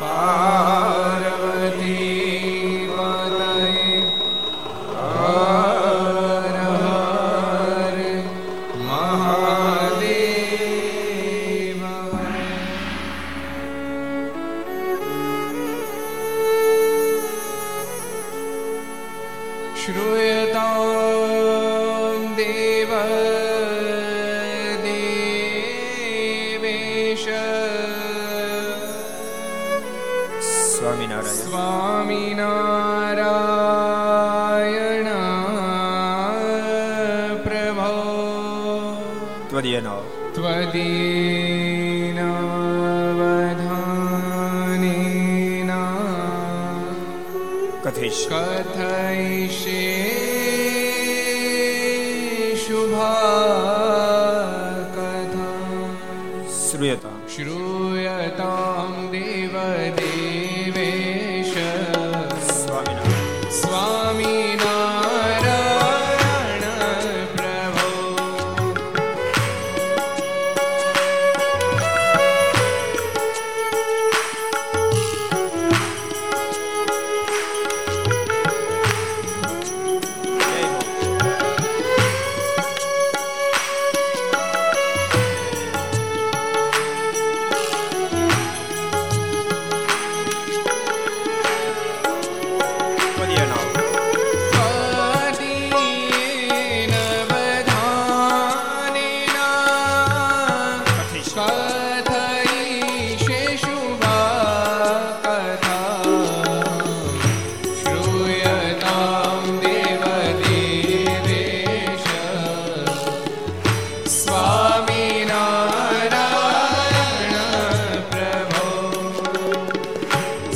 啊。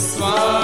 Swami.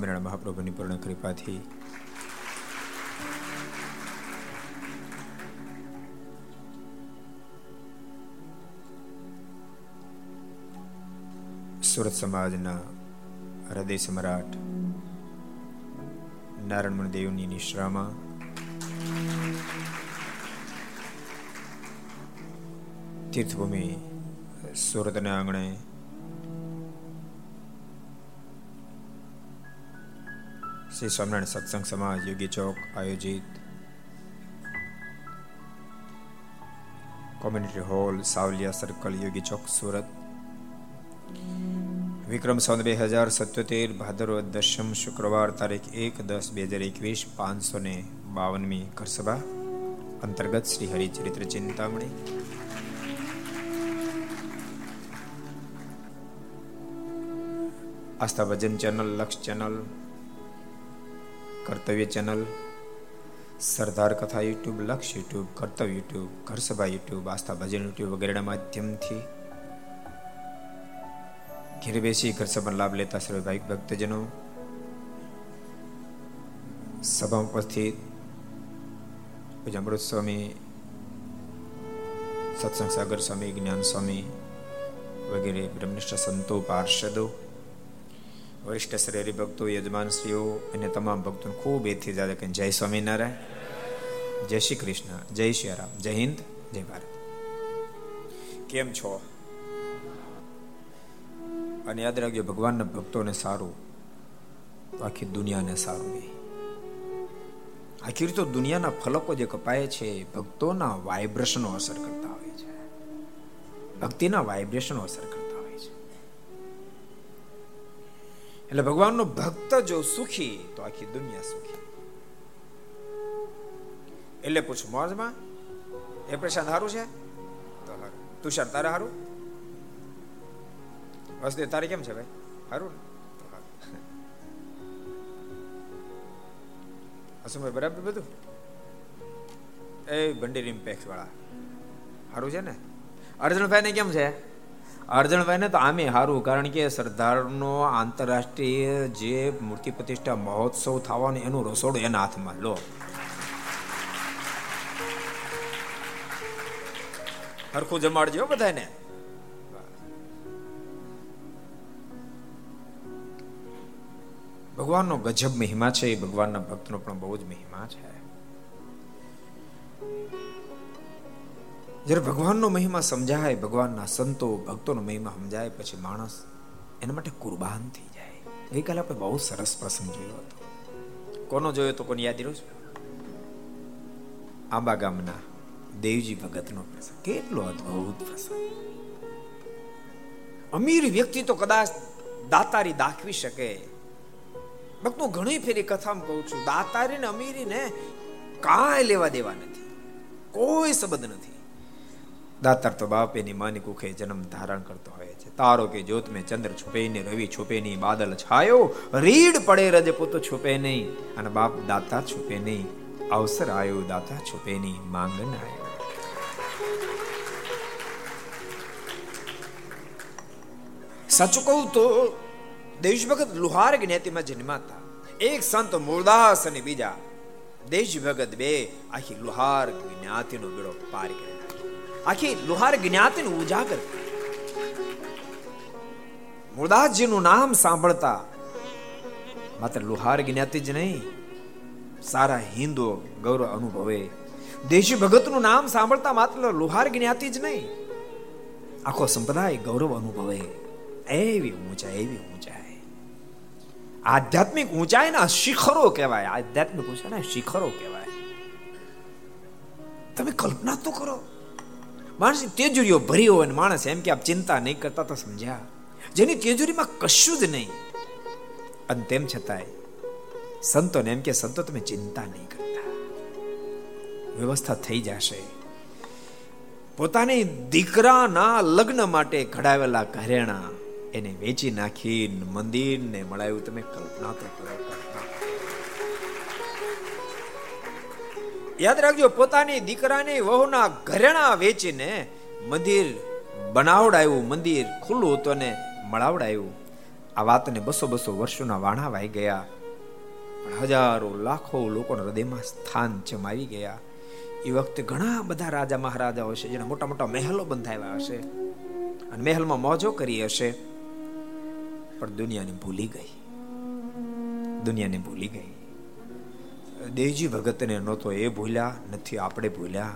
Swaminarayan મહાપ્રભુની પૂર્ણ કૃપાથી. સુરત સમાજના હૃદય સમ્રાટ નારાયણ દેવની નિશ્રામાં તીર્થભૂમિ સુરતના આંગણે શ્રી સ્વામિનારાયણ સત્સંગ સમાજ યોગી ચોક આયોજિત community hall, Savaliya circle, Yogi Chowk, Surat. Vikram Samvat બે હજાર સત્યોતેર, ભાદરવ દશમ શુક્રવાર તારીખ એક દસ બે હજાર એકવીસ, પાંચસો ને બાવનમી ઘરસભા અંતર્ગત Shri Haricharitra Chintamani. Aastha Bhajan channel, Laksh channel Kartavya channel Sardar Katha YouTube Laksh YouTube Kartavya YouTube Gharsabha YouTube Aastha Bhajan YouTube વગેરેના માધ્યમથી ઘેર બેસી ઘર લાભ લેતા સર્વે ભાઈ ભક્તજનો સભા ઉપસ્થિત અમૃત સ્વામી, સત્સંગ સાગર સ્વામી, જ્ઞાન સ્વામી વગેરે બ્રહ્મનિષ્ઠ સંતો, પાર્ષદો વરિષ્ઠ શ્રેરી ભક્તો, યજમાનશ્રીઓ અને તમામ ભક્તોને ખૂબ એથી જાદે કે જય સ્વામિનારાયણ, જય શ્રી કૃષ્ણ, જય શ્રી રામ, જય હિન્દ, જય ભારત. કેમ છો? અને યાદ રાખજો, ભગવાનના ભક્તોને સારું, આખી દુનિયાને સારું નહીં આખી તો દુનિયાના ફલકો જે કપાય છે ભક્તોના વાઇબ્રેશનો અસર કરતા હોય છે. ભક્તિના વાઇબ્રેશનો અસર કરતા એટલે ભગવાનનો ભક્ત જો સુખી, તો આખી દુનિયા સુખી. એટલે પૂછ, મોજમાં? એ પ્રશાંત સારું છે? તો સારું તુષાર, તારે સારું વસુદેવ, તારે કેમ છે ભાઈ? સારું હસુભાઈ બરાબર બધું? એ ભંડેરી પેક્સ વાળા સારું છે ને? અર્જુનભાઈ ને કેમ છે? અર્જુનભાઈ ને તો આમે સારું કારણ કે સરદારનો આંતરરાષ્ટ્રીય જે મૂર્તિ પ્રતિષ્ઠા મહોત્સવ થવાનો એનું રસોડું એના હાથમાં, લો. હરખું જમાડજો બધાને ભગવાનનો ગજબ મહિમા છે, એ ભગવાનના ભક્તનો પણ બહુ જ મહિમા છે. જ્યારે ભગવાનનો મહિમા સમજાય, ભગવાનના સંતો, ભક્તોનો મહિમા સમજાય, પછી માણસ એના માટે કુરબાન થઈ જાય. ગઈકાલે આપણે બહુ સરસ પ્રસંગ જોયો હતો. કોનો જોયો તો કોની યાદ રહ્યો આંબા ગામના દેવજી ભગતનો પ્રસંગ. કેટલો અદ્ભુત પ્રસંગ. અમીર વ્યક્તિ તો કદાચ દાતારી દાખવી શકે. ભક્તો ઘણી ફેરી કથામાં કહું છું દાતારી ને અમીરી ને કાંઈ લેવા દેવા નથી. કોઈ સંબંધ નથી. દાતાર તો બાપ એની માની કુખે જન્મ ધારણ કરતો હોય છે. તારો કે જ્યોત મેં ચંદ્ર છુપે ને રવિ છુપે નહીં, બાદલ છાયો, રીડ પડે રજ પુત છુપે નહીં. અને બાપ દાતા છુપે નહીં, અવસર આવ્યો દાતા છુપે નહીં માંગન આવ્યો સચ કહું તો દેશભગત લુહાર જ્ઞાતિમાં જન્માતા. એક સંત મૂળદાસ અને બીજા દેશ ભગત બે આખી લુહાર જ્ઞાતિનો બેડો પાર કરી આખી લુહાર જ્ઞાતિને ઉજાગર. મુરદાસજીનું નામ સાંભળતા માત્ર લુહાર જ્ઞાતિ જ નહીં, સારા હિન્દુ ગૌરવ અનુભવે. દેશી ભગતનું નામ સાંભળતા માત્ર લુહાર જ્ઞાતિ જ નહીં, આખો સંપ્રદાય ગૌરવ અનુભવે. એવી ઊંચાઈ એવી ઊંચાઈ. આધ્યાત્મિક ઊંચાઈના શિખરો કહેવાય, આધ્યાત્મિક ઊંચાઈ ના શિખરો કહેવાય. તમે કલ્પના તો કરો. માણસ તેજુરીઓ ભરી હોય માણસ એમ કે આપ ચિંતા નહીં કરતા તો સમજ્યા. જેની તેજુરીમાં કશું જ નહીં. અને તેમ છતાંય સંતોને એમ કે, સંતો, તમે ચિંતા નહીં કરતા. વ્યવસ્થા થઈ જશે. પોતાની દીકરાના લગ્ન માટે ઘડાવેલા ઘરેણા એને વેચી નાખીને મંદિરને મળાયું તમે કલ્પના તો કરો. યાદ રાખજો, પોતાની દીકરાની વહુના ઘરેણા વેચીને મંદિર બનાવડાયું, મંદિર ખુલ્લું હતું અને મળાવડાયું. આ વાતને બસો બસો વર્ષોના વાણા વાઈ ગયા. પણ હજારો, લાખો લોકોના હૃદયમાં સ્થાન જમાવી ગયા. એ વખતે ઘણા બધા રાજા મહારાજાઓ છે જેના મોટા મોટા મહેલો બંધાવ્યા હશે. અને મહેલમાં મોજો કરી હશે. પણ દુનિયાને ભૂલી ગઈ. દુનિયાને ભૂલી ગઈ. દેવજી ભગતને નહોતો એ ભૂલ્યા, નથી આપણે ભૂલ્યા.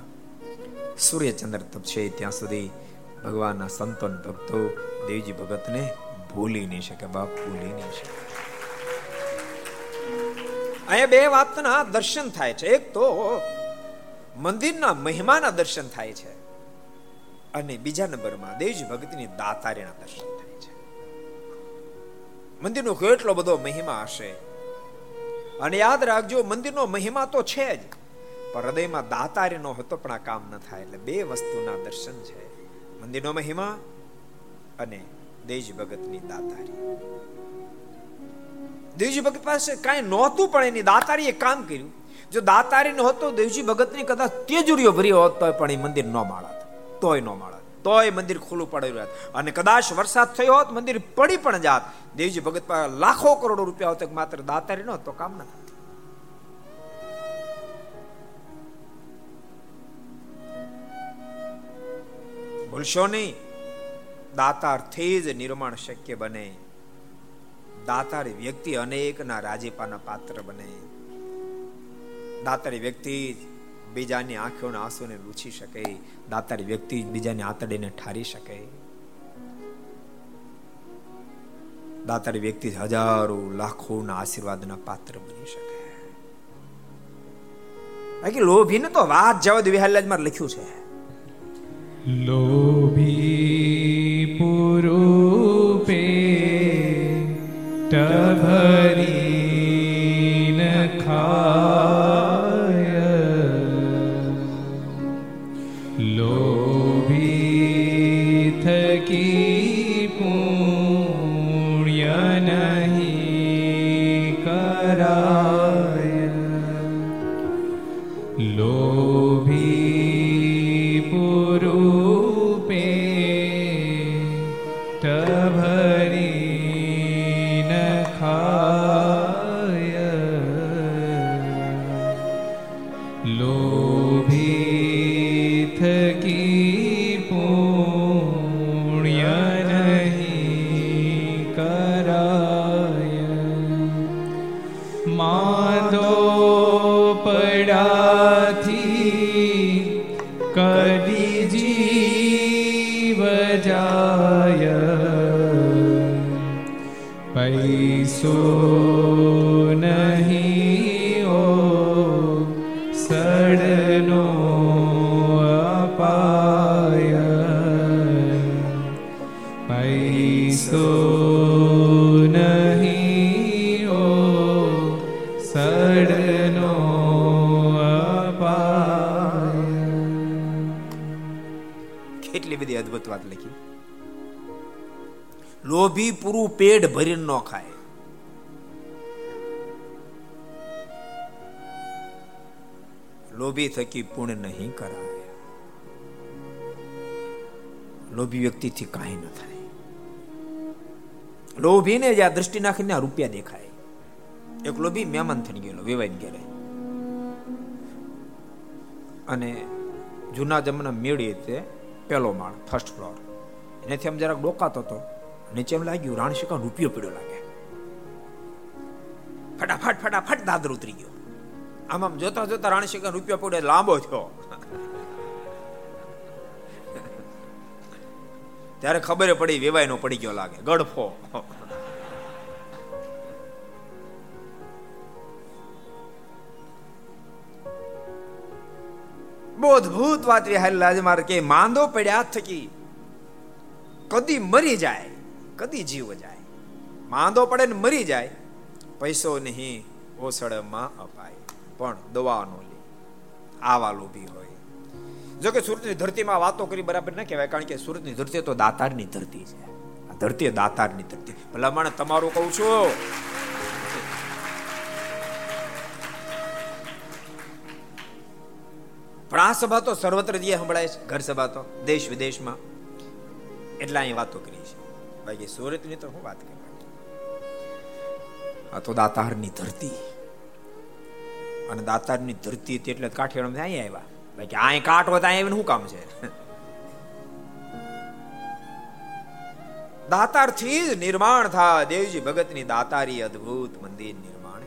સૂર્યચંદ્ર તપ છે ત્યાં સુધી ભગવાનના સંતોન ભક્તો દેવજી ભગતને ભૂલી નહીં શકે, બાપ ભૂલી નહીં શકે. અહીંયા બે વાતના દર્શન થાય છે. એક તો મંદિરના મહિમાના દર્શન થાય છે અને બીજા નંબરમાં દેવજી ભક્તિની દાતારીના દર્શન થાય છે. મંદિરનો કેટલો બધો મહિમા હશે. અને યાદ રાખજો, મંદિરનો મહિમા તો છે જ. પણ હૃદયમાં દાતારીનો હતો પણ આ કામ ન થાય. એટલે બે વસ્તુના દર્શન છે. મંદિરનો મહિમા અને દેજ ભગતની દાતારી. દેવજી ભગત પાસે કાંઈ નહોતું, પણ એની દાતારીએ કામ કર્યું. જો દાતારી નહોતો દેવજી ભગતની કદાચ તેજુરીઓ ભરી હોત તો પણ એ મંદિર ન માળત. તોય ન માળત. તોય મંદિર ખુલ્લું પડેલું હોત અને કદાચ વરસાદ થયો હોત, મંદિર પડી પણ જાત. દેવજી ભગત લાખો કરોડો રૂપિયા હોત માત્ર દાતારી ન તો કામ ન થતું. ભૂલશો નહીં. દાતારથી જ નિર્માણ શક્ય બને. દાતાર વ્યક્તિ અનેકના રાજીપાના પાત્ર બને. દાતારી વ્યક્તિ બીજાની આંખોના આંસુને લૂછી શકે, દાતારી વ્યક્તિ બીજાની આંતડીને ઠારી શકે. દાતારી વ્યક્તિ હજારો લાખોના આશીર્વાદના પાત્ર બની શકે. બાકી લોભીને તો વાત જવા દે વિહાલાજમાં લખ્યું છે. લોભી પુરૂપે ટભરી પૈસો નહીં ઓ સડનો કેટલી બધી અદભુત વાત લખી. લોભી પૂરું પેટ ભરીને ન ખાય. લોભી થકી પૂર્ણ નહીં કરાય. લોભી વ્યક્તિથી કાંઈ ન થાય. લોભીને આ દ્રષ્ટિ નાખીને આ રૂપિયા દેખાય. એક લોભી મહેમાન થઈ ગયેલો, વેવાઈને ઘેરે. અને જૂના જમાના મેળી તે પેલો માળ ફર્સ્ટ ફ્લોર એનાથી આમ જરાક ડોકાતો હતો નીચે એમ લાગ્યું, રાણશિકા રૂપિયો પીડ્યો લાગે. ફટાફટ ફટાફટ દાદર ઉતરી ગયો. આમ આમ જોતા જોતા રાણશિકા રૂપિયો પડ્યો લાંબો થયો. ત્યારે ખબર પડી વેવાય નો પડી ગયો લાગે. ગડફો. બહુ અદભુત વાત વિહારી આજે મારે કે માંદો પડ્યા થકી. કદી મરી જાય, કદી જીવ જાય. માંદો પડે ને મરી જાય, પૈસો નહીં ઓસળમાં અપાય. પણ દવાનો લે. આવા લોભી હોય. જો કે સુરતની ધરતીમાં વાતો કરી બરાબર ના કહેવાય, કારણ કે સુરતની ધરતી તો દાતારની ધરતી છે. આ ધરતી દાતારની ધરતી. ભલામણ તમારું કહું છું. પણ આ સભા તો સર્વત્ર જે સંભળાય છે, ઘર સભા તો, દેશ વિદેશમાં. એટલા અહીં વાતો કરી છે બાકી સુરતની તો હું વાત કરી? આ તો દાતારની ધરતી. અને દાતારની ધરતી એટલે કાઠિયાવાડ અહીંયા આવ્યા. બાકી અહીં કાંઠ હોય ત્યાં આવીને શું કામ છે? દાતારથી જ નિર્માણ થાય દેવજી ભગતની દાતારી અદ્ભુત મંદિર નિર્માણ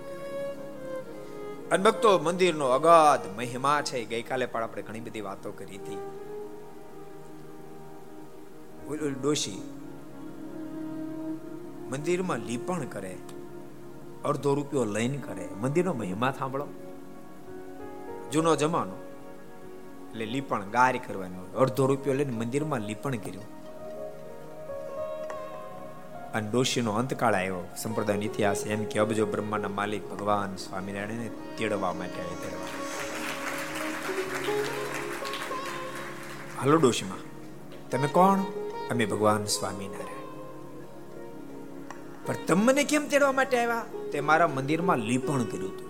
અને ભક્તો, મંદિરનો અગાધ મહિમા છે, ગઈકાલે પણ આપણે ઘણી બધી વાતો કરી હતી. ડોશી, મંદિરમાં લીપણ કરે, અડધો રૂપિયો લઈને કરે, મંદિરનો મહિમા સાંભળો. જૂનો જમાનો. એટલે લીપણ ગાર કરવાનું અડધો રૂપિયો લઈને મંદિરમાં લીપણ કર્યું. અને ડોશીનો અંતકાળ આવ્યો. સંપ્રદાયનો ઇતિહાસ એમ કે અબજો બ્રહ્માના માલિક ભગવાન સ્વામિનારાયણને તેડવા માટે આવે તેડવા. હાલો ડોશીમાં. તમે કોણ? અમે ભગવાન સ્વામિનારાયણ. પણ તમને કેમ તેડવા માટે આવ્યા? તે મારા મંદિરમાં લીપણ કર્યું હતું.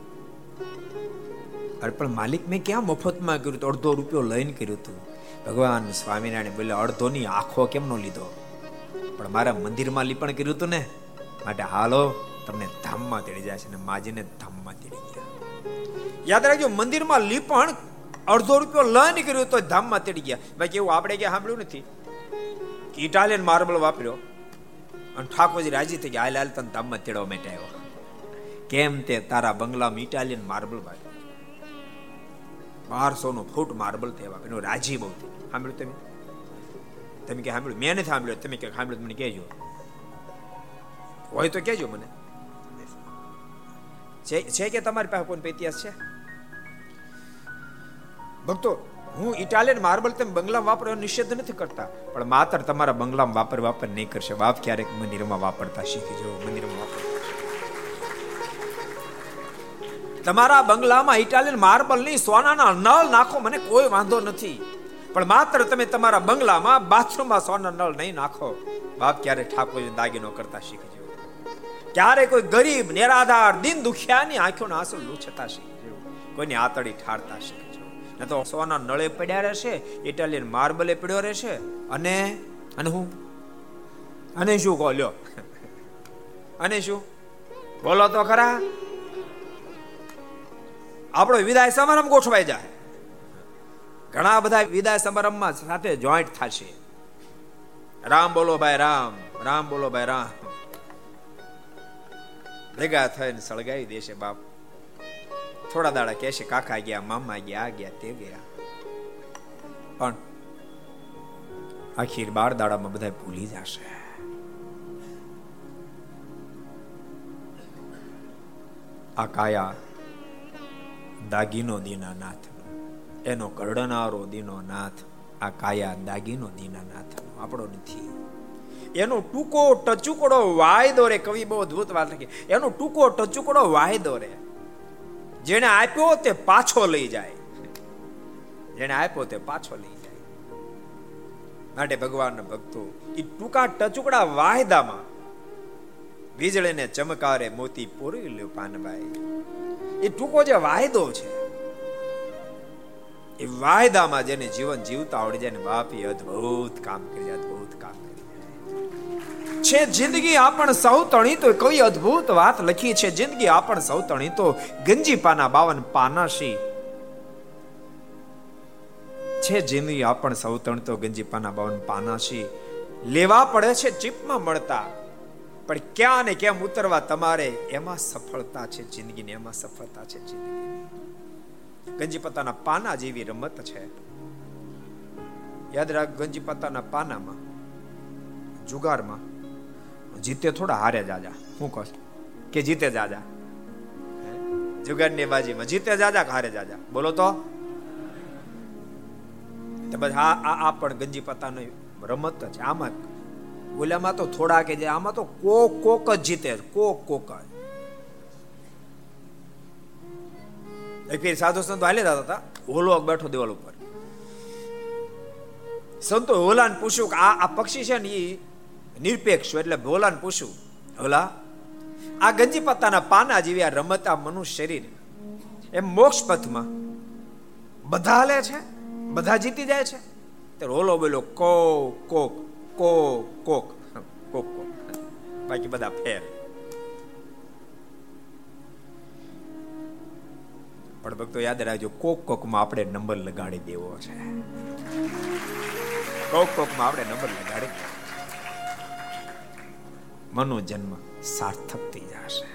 અરે માલિક મેં ક્યાં મફતમાં કર્યું હતું? અડધો રૂપિયો લઈને કર્યું હતું. ભગવાન સ્વામિનારાયણ બોલે, અડધોની આંખો કેમ નો લીધો? પણ મારા મંદિરમાં લીપણ કર્યું હતું ને. માટે હાલો, તમને ધામમાં તેડી જાય છે ને માજીને ધામમાં તેડી ગયા. યાદ રાખજો મંદિરમાં લીપણ અડધો રૂપિયો લઈને કર્યું તો ધામમાં તેડી ગયા. બાકી એવું આપણે ક્યાં સાંભળ્યું નથી. ઇટાલિયન માર્બલ વાપર્યો. અને ઠાકોરજી રાજી થઈ ગયા. હાલ હાલ, તને ધામમાં તેડવા માટે આવ્યો. કેમ તે તારા બંગલામાં ઇટાલિયન માર્બલ વાપર્યો? બારસો ફૂટ માર્બલ થયા એનો રાજી બહુ સાંભળ્યું તમે? તમે કે સાંભળ્યું? મેં નથી સાંભળ્યું. તમે કે સાંભળ્યું, મને કહેજો. હોય તો કહેજો મને. છે કે તમારી પાસે કોઈ ઇતિહાસ છે? ભક્તો, હું ઇટાલિયન માર્બલ તમે બંગલામાં વાપરો નિષેધ નથી કરતા, પણ માત્ર તમારા બંગલામાં વાપર વાપર નહીં કરશે. બાપ ક્યારેક મંદિરમાં વાપરતા શીખી જો તમારા બંગલામાં ઇટાલિયન માર્બલ નહીં સોનાના નળ નાખો, મને કોઈ વાંધો નથી. પણ માત્ર તમે તમારા બંગલામાં બાથરૂમમાં સોના નળ નહીં નાખો. બાપ ક્યારે ઠાકોરજી દાગીનો કરતા શીખજો? ક્યારે કોઈ ગરીબ, નિરાધાર, દિન દુખિયાની આંખોના આંસુ લૂછતા શીખજો? કોઈની આતડી ઠારતા શીખજો. ન તો સોના નળે પડ્યા રહેશે, ઇટાલિયન માર્બલે પડ્યો રહેશે. અને અને હું? અને શું કહો લ્યો? અને શું? બોલો તો ખરા. આપણો વિદાય સમારંભ ગોઠવાઈ જાય. ઘણા બધા વિદાય સમારંભમાં સાથે જોઈન્ટ થશે. રામ બોલો ભાઈ રામ રામ બોલો ભાઈ રામ. ભેગા થઈને સળગાવી દેશે બાપ. થોડા દાડા કહેશે, કાકા ગયા, મામા ગયા, આ ગયા, તે ગયા. પણ આખી બાર દાડામાં બધા ભૂલી જશે. આ કાયા દાગીનો દીનાનાથ. એનો કરડનારો દીનોનાથ. આ કાયા દાગીનો દીનાનાથ આપણો નથી. એનો ટૂંકો ટચુકડો વાયદો રે કવિ બહુ અદભુત વાત લખી. એનો ટૂંકો ટચુકડો વાયદો રે જેને આપ્યો તે પાછો લઈ જાય. જેને આપ્યો તે પાછો લઈ જાય. માટે ભગવાનના ભક્તો એ ટૂંકા ટચુકડા વાયદામાં વીજળીને ચમકારે મોતી પૂરી લ્યો પાનભાઈ એ ટૂંકો જે વાયદો છે, એ વાયદામાં જેને જીવન જીવતા આવડી જાય બાપ અદ્ભુત કામ કરી અદ્ભુત કામ કરી છે જિંદગી આપણ સૌ તણી તો કઈ અદ્ભુત વાત લખી છે, જિંદગી આપણ સૌ તણી તો ગંજી પાના બાવન પાનાશી. છે જિંદગી આપણ સૌ તણી તો ગંજી પાના બાવન પાનાશી. લેવા પડે છે ચીપમાં મળતા. પણ ક્યાં ને કેમ ઉતરવા તમારે, એમાં સફળતા છે જિંદગીની, એમાં સફળતા છે જિંદગી ગંજી પત્તાના પાના જેવી રમત છે. યાદ રાખ ગંજી પત્તાના પાનામાં, જુગારમાં. જીતે થોડા હારે જાજા. હું કહું કે જીતે જાજા. જુગારની બાજીમાં જીતે જાજા કે હારે જાજા? બોલો તો. બસ આ આ પણ ગંજી પત્તાનો રમત છે. આમાં ઓલામાં તો થોડા કે જે આમાં તો કોક કોક જ જીતે, કોક કોક જ. એક ફેર સાધુ સંતો હાલે જતા હતા ઓલો બેઠો દેવાલ ઉપર. સંતો ઓલાને પૂછ્યું કે આ આ પક્ષી છે ને એ નિરપેક્ષ એટલે ભોલાને પૂછ્યું ઓલા આ ગંજી પત્તાના પાના જેવી આ રમતા મનુષ્ય શરીર. એમ મોક્ષ પથમાં બધા લે છે, બધા જીતી જાય છે. તે રોલો બોલો કો કોક. કો કોક કોક કોક. બાકી બધા ફેર. પણ ભક્તો યાદ રાખજો, કોક, કોકમાં આપણે નંબર લગાડી દેવો છે. કોક, કોકમાં આપણે નંબર લગાડી મનો જન્મ સાર્થક થઈ જશે.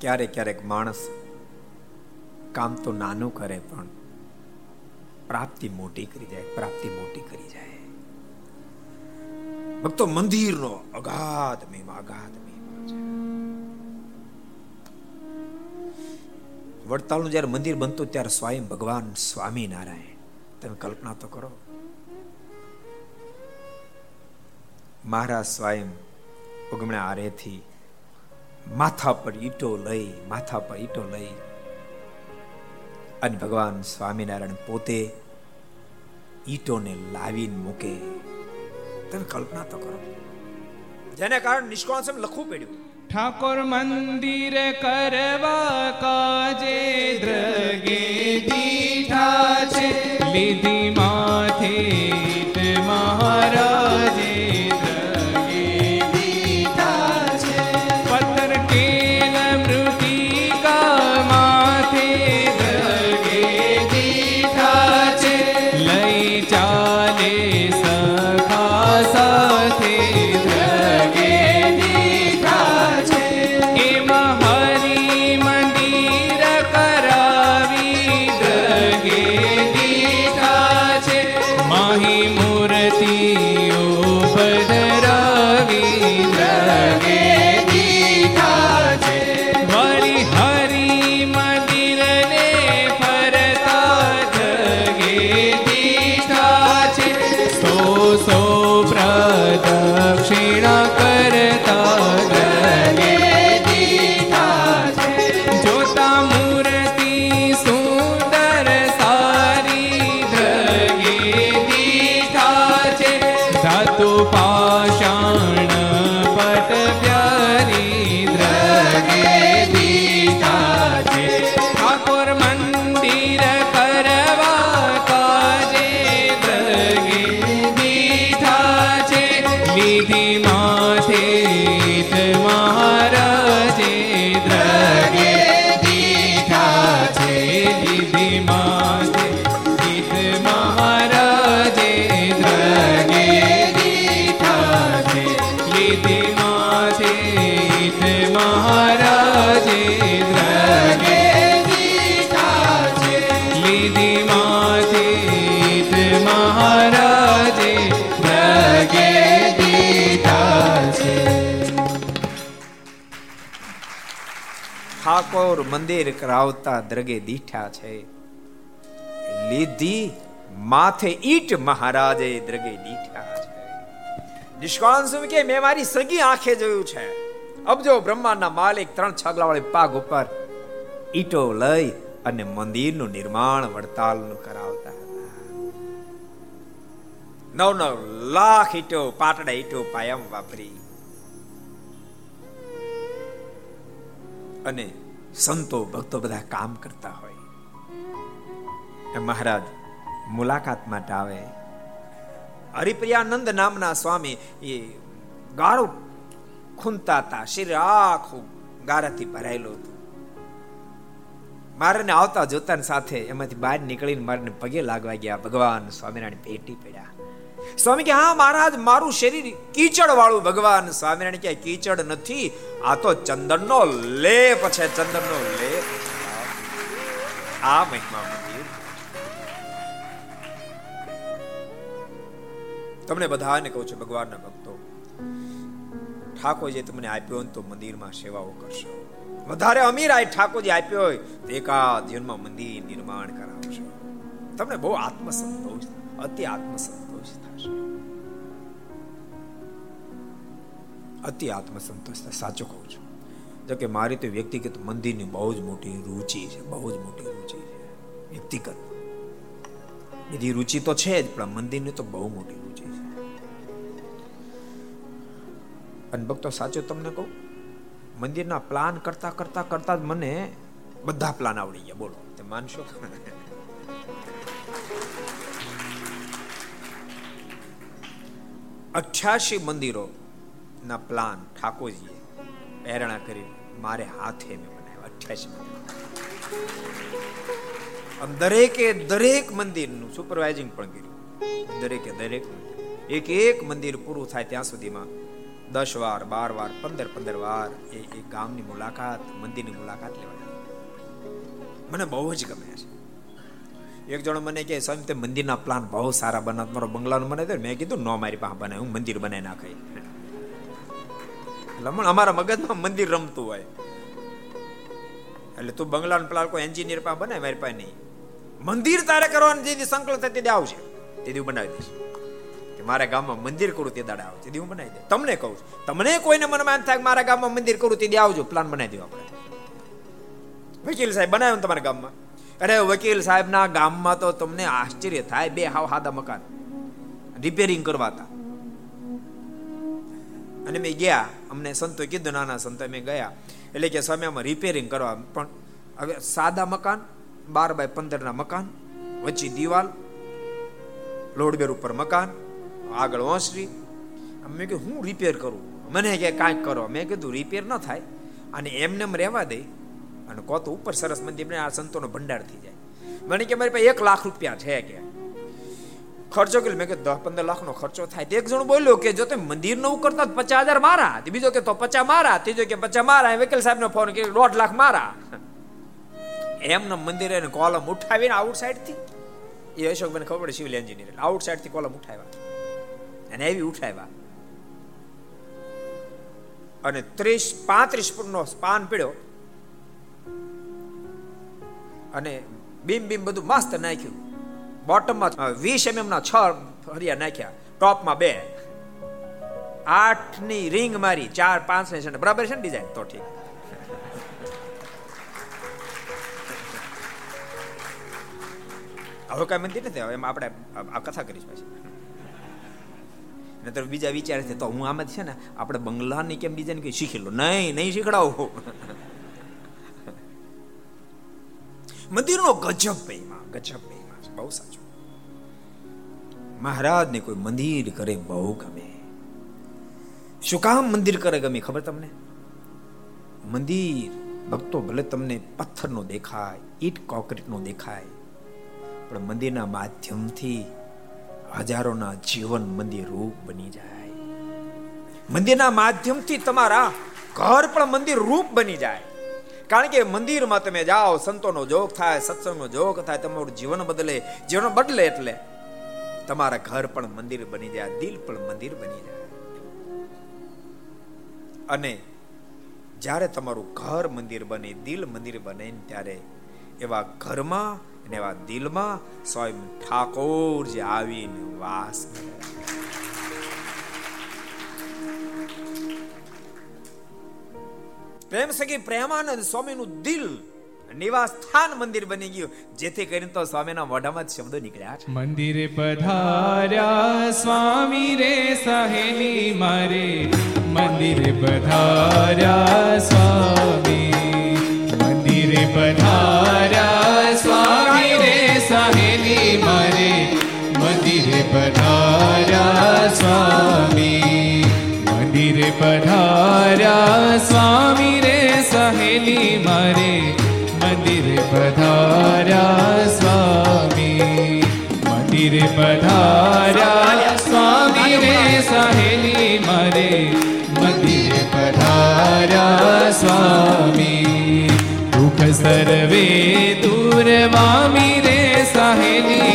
ક્યારેક ક્યારેક માણસ કામ તો નાનું કરે પણ પ્રાપ્તિ મોટી કરી જાય, પ્રાપ્તિ મોટી કરી જાય. ભક્તો, મંદિરનો અગાધ મહિમા અગાધ મહિમા છે. વડતાલનું જ્યારે મંદિર બનતું ત્યારે સ્વયં ભગવાન સ્વામિનારાયણ. તમે કલ્પના તો કરો. મહારાજ સ્વયં ઉગમણા આરેથી માથા પર ઈટો લઈ, માથા પર ઈટો લઈ અને ભગવાન સ્વામિનારાયણ પોતે ઈટોને લાવીને મૂકે. તમે કલ્પના તો કરો. જેને કારણે નિષ્કોણ લખવું પડ્યું. ઠાકોર મંદિર કરવા કાજે દ્રગે દીઠા છે. લીધી માથે મહારાજે. ઠાકોર કરાવતા દ્રગે દીઠા છે. લીધી માથે ઈટ મહારાજે દ્રગે દીઠા છે. નિષ્કાંત સુમ કે, મેં મારી સગી આંખે જોયું છે. અબજો બ્રહ્માંડના માલિક ત્રણ છગલા વાળી પાગ ઉપર ઈટો લઈ અને મંદિરનું નિર્માણ વડતાલનું કરાવતા નવ નવ લાખ ઈટો પાટડા ઈટો પાયમ વાપરી. અને સંતો, ભક્તો બધા કામ કરતા હોય. મહારાજ મુલાકાત માટે આવે. હરિપ્રિયાનંદ નામના સ્વામી એ ગાળું ખૂંતા હતા, શરીર આખું ગારાથી ભરાયેલું હતું. મારાને આવતા જોતા સાથે એમાંથી બહાર નીકળીને મારાને પગે લાગવા ગયા. ભગવાન સ્વામિનારાયણ ભેટી પડ્યા. સ્વામી કે, હા, મહારાજ, મારું શરીર કીચડ વાળું ભગવાન. સ્વામિનારાયણ કે, કીચડ નથી, આ તો ચંદનનો લેપ છે, ચંદનનો લેપ. આ મહિમા મંદિર. તમને બધાને કહું છું, ભગવાનના ભક્તો ઠાકોરજી તમને આપ્યો હોય તો મંદિરમાં સેવાઓ કરશો. વધારે અમીર આ ઠાકોરજી આપ્યો હોય, તો એકાદ જીવનમાં મંદિર નિર્માણ કરાવશો. તમને બહુ આત્મસંતોષ, અતિ આત્મસંતોષ. અતિ આત્મસંતોષ સાચું કહું છું. જો કે મારી તો વ્યક્તિગત મંદિરની બહુ જ મોટી રુચિ છે, બહુ જ મોટી રુચિ છે, વ્યક્તિગત. બીજી રુચિ તો છે જ, પણ મંદિરની તો બહુ મોટી રુચિ છે. અને ભક્તો, સાચું તમને કહું? મંદિરના પ્લાન કરતા કરતા કરતા જ મને બધા પ્લાન આવડી ગયા. બોલો, તે માનશો? અઠ્યાસી મંદિરો ના પ્લાન ઠાકોરજીએ પ્રેરણા કરી, મારે હાથે મેં બનાવ્યા અઠ્યાસી દરેકે દરેક મંદિરનું સુપરવાઇઝિંગ પણ કર્યું. દરેકે દરેક એક એક મંદિર પૂરું થાય ત્યાં સુધીમાં દસ વાર, બાર વાર, પંદર પંદર વાર એ ગામની મુલાકાત, મંદિરની મુલાકાત લેવાની મને બહુ જ ગમે છે. એક જણો મને કહે, સ્વામી, તે મંદિરના પ્લાન બહુ સારા બનાવ, મારો બંગલાનો મને મેં કીધું, નો, મારી પાસે બનાવે, હું મંદિર બનાવી નાખાય એટલે અમારા મગજમાં મંદિર રમતું હોય. એટલે તું બંગલાનો પ્લાન કોઈ એન્જિનિયર પાસે બનાય મારી પાસે નહીં. મંદિર તારે કરવાનું જે સંકલન થાય તે આવશે તે દી બનાવી દઈશ. મારા ગામમાં મંદિર કરું તે દાડા આવશે તે હું બનાવી દે તમને કહું છું, તમને કોઈને મનમાં એમ થાય મારા ગામમાં મંદિર કરું તે આવજો પ્લાન બનાવી દો આપણે. વકીલ સાહેબ બનાવ્યો તમારા ગામમાં. અરે વકીલ સાહેબના ગામમાં તો તમને આશ્ચર્ય થાય, બે હાવ હાદા મકાન. રિપેરિંગ કરવાતા. અને મેં ગયા, અમને સંતો કીધું, નાના સંતો મેં ગયા. એટલે કે સ્વામી, આમાં રિપેરિંગ કરવા. પણ હવે સાદા મકાન, બાર બાય પંદરના મકાન, વચ્ચે દિવાલ, લોડબેર ઉપર મકાન, આગળ ઓસરી. મેં કીધું, હું રિપેર કરું? મને કે, કાંઈક કરો. મેં કીધું રિપેર ન થાય. અને એમને રહેવા દે અને કહો તો ઉપર સરસ મંદિર આ સંતોનો ભંડાર થઈ જાય. મને કે મારી પાસે એક લાખ રૂપિયા છે કે. ખર્ચો કે મેં કે દસ પંદર લાખનો ખર્ચો થાય. એક જણ બોલ્યો કે, જો તે મંદિર નવું કરતા પચાસ હજાર મારા. બીજો કે, તો પચાસ મારા. ત્રીજો કે, પચાસ મારા. વકીલ સાહેબનો ફોન કે દોઢ લાખ મારા. એમના મંદિરે કોલમ ઉઠાવીને આઉટ સાઈડથી એ અશોકભાઈ ખબર પડે સિવિલ એન્જિનિયર આઉટ સાઈડથી કોલમ ઉઠાવ્યા. અને એવી ઉઠાવ્યા. અને ત્રીસ પાંત્રીસ ફૂટનો સ્પાન પીડ્યો. અને બીમ બીમ બધું મસ્ત નાખ્યું. બોટમમાં વીસ એમએમ ના છ ફરિયા નાખ્યા. ટોપમાં બે. આઠની રિંગ મારી, ચાર, પાંચ, ને છે બરાબર છે ને ડિઝાઇન તો ઠીક. હવે કઈ મંદિર નથી એમાં આપણે આ કથા કરીશ પછી. નતર બીજા વિચાર છે, તો હું આમ છે ને, આપણે બંગલાની કેમ ડિઝાઇન કઈ શીખી લો. નહીં નહીં શીખડાવું. મંદિરનો ગજબ મહિમા ગજબ મહિમા બહુ સાચું. મહારાજને કોઈ મંદિર કરે બહુ ગમે. શું કામ મંદિર કરે ગમે ખબર તમને? મંદિર ભક્તો ભલે તમને પથ્થરનો દેખાય, ઈટ કોન્ક્રીટનો દેખાય, પણ મંદિરના માધ્યમથી હજારોના જીવન મંદિર રૂપ બની જાય. મંદિરના માધ્યમથી તમારા ઘર પણ મંદિર રૂપ બની જાય. કારણ કે મંદિરમાં તમે જાઓ, સંતોનો જોગ થાય, સત્સંગનો જોગ થાય, તમારું જીવન બદલે. જીવન બદલે એટલે તમારા ઘર પણ મંદિર બની જાય, દિલ પણ મંદિર બની જાય. અને જ્યારે તમારું ઘર મંદિર બને, દિલ મંદિર બને ત્યારે એવા ઘરમાં અને એવા દિલમાં સ્વયં ઠાકોર જે આવીને વાસ પ્રેમ સખી પ્રેમાનંદ સ્વામીનું દિલ નિવાસ મંદિર બની ગયું. જેથી કરીને તો સ્વામીના મોઢામાં શબ્દો નીકળ્યા છે. મંદિરે પધાર્યા સ્વામી રે સહેલી મારે. મંદિરે પધાર્યા સ્વામી. મંદિરે પધાર્યા સ્વામી રે સહેલી મારે. મંદિરે પધાર્યા સ્વામી. મંદિરે પધાર્યા સ્વામી રે સહેલી મારે. મંદિરે પધાર્યા સ્વામી. મંદિરે પધાર્યા સ્વામી રે સહેલી મારે. મંદિરે પધાર્યા સ્વામી. દુઃખ સર્વે દૂર વામી રે સહેલી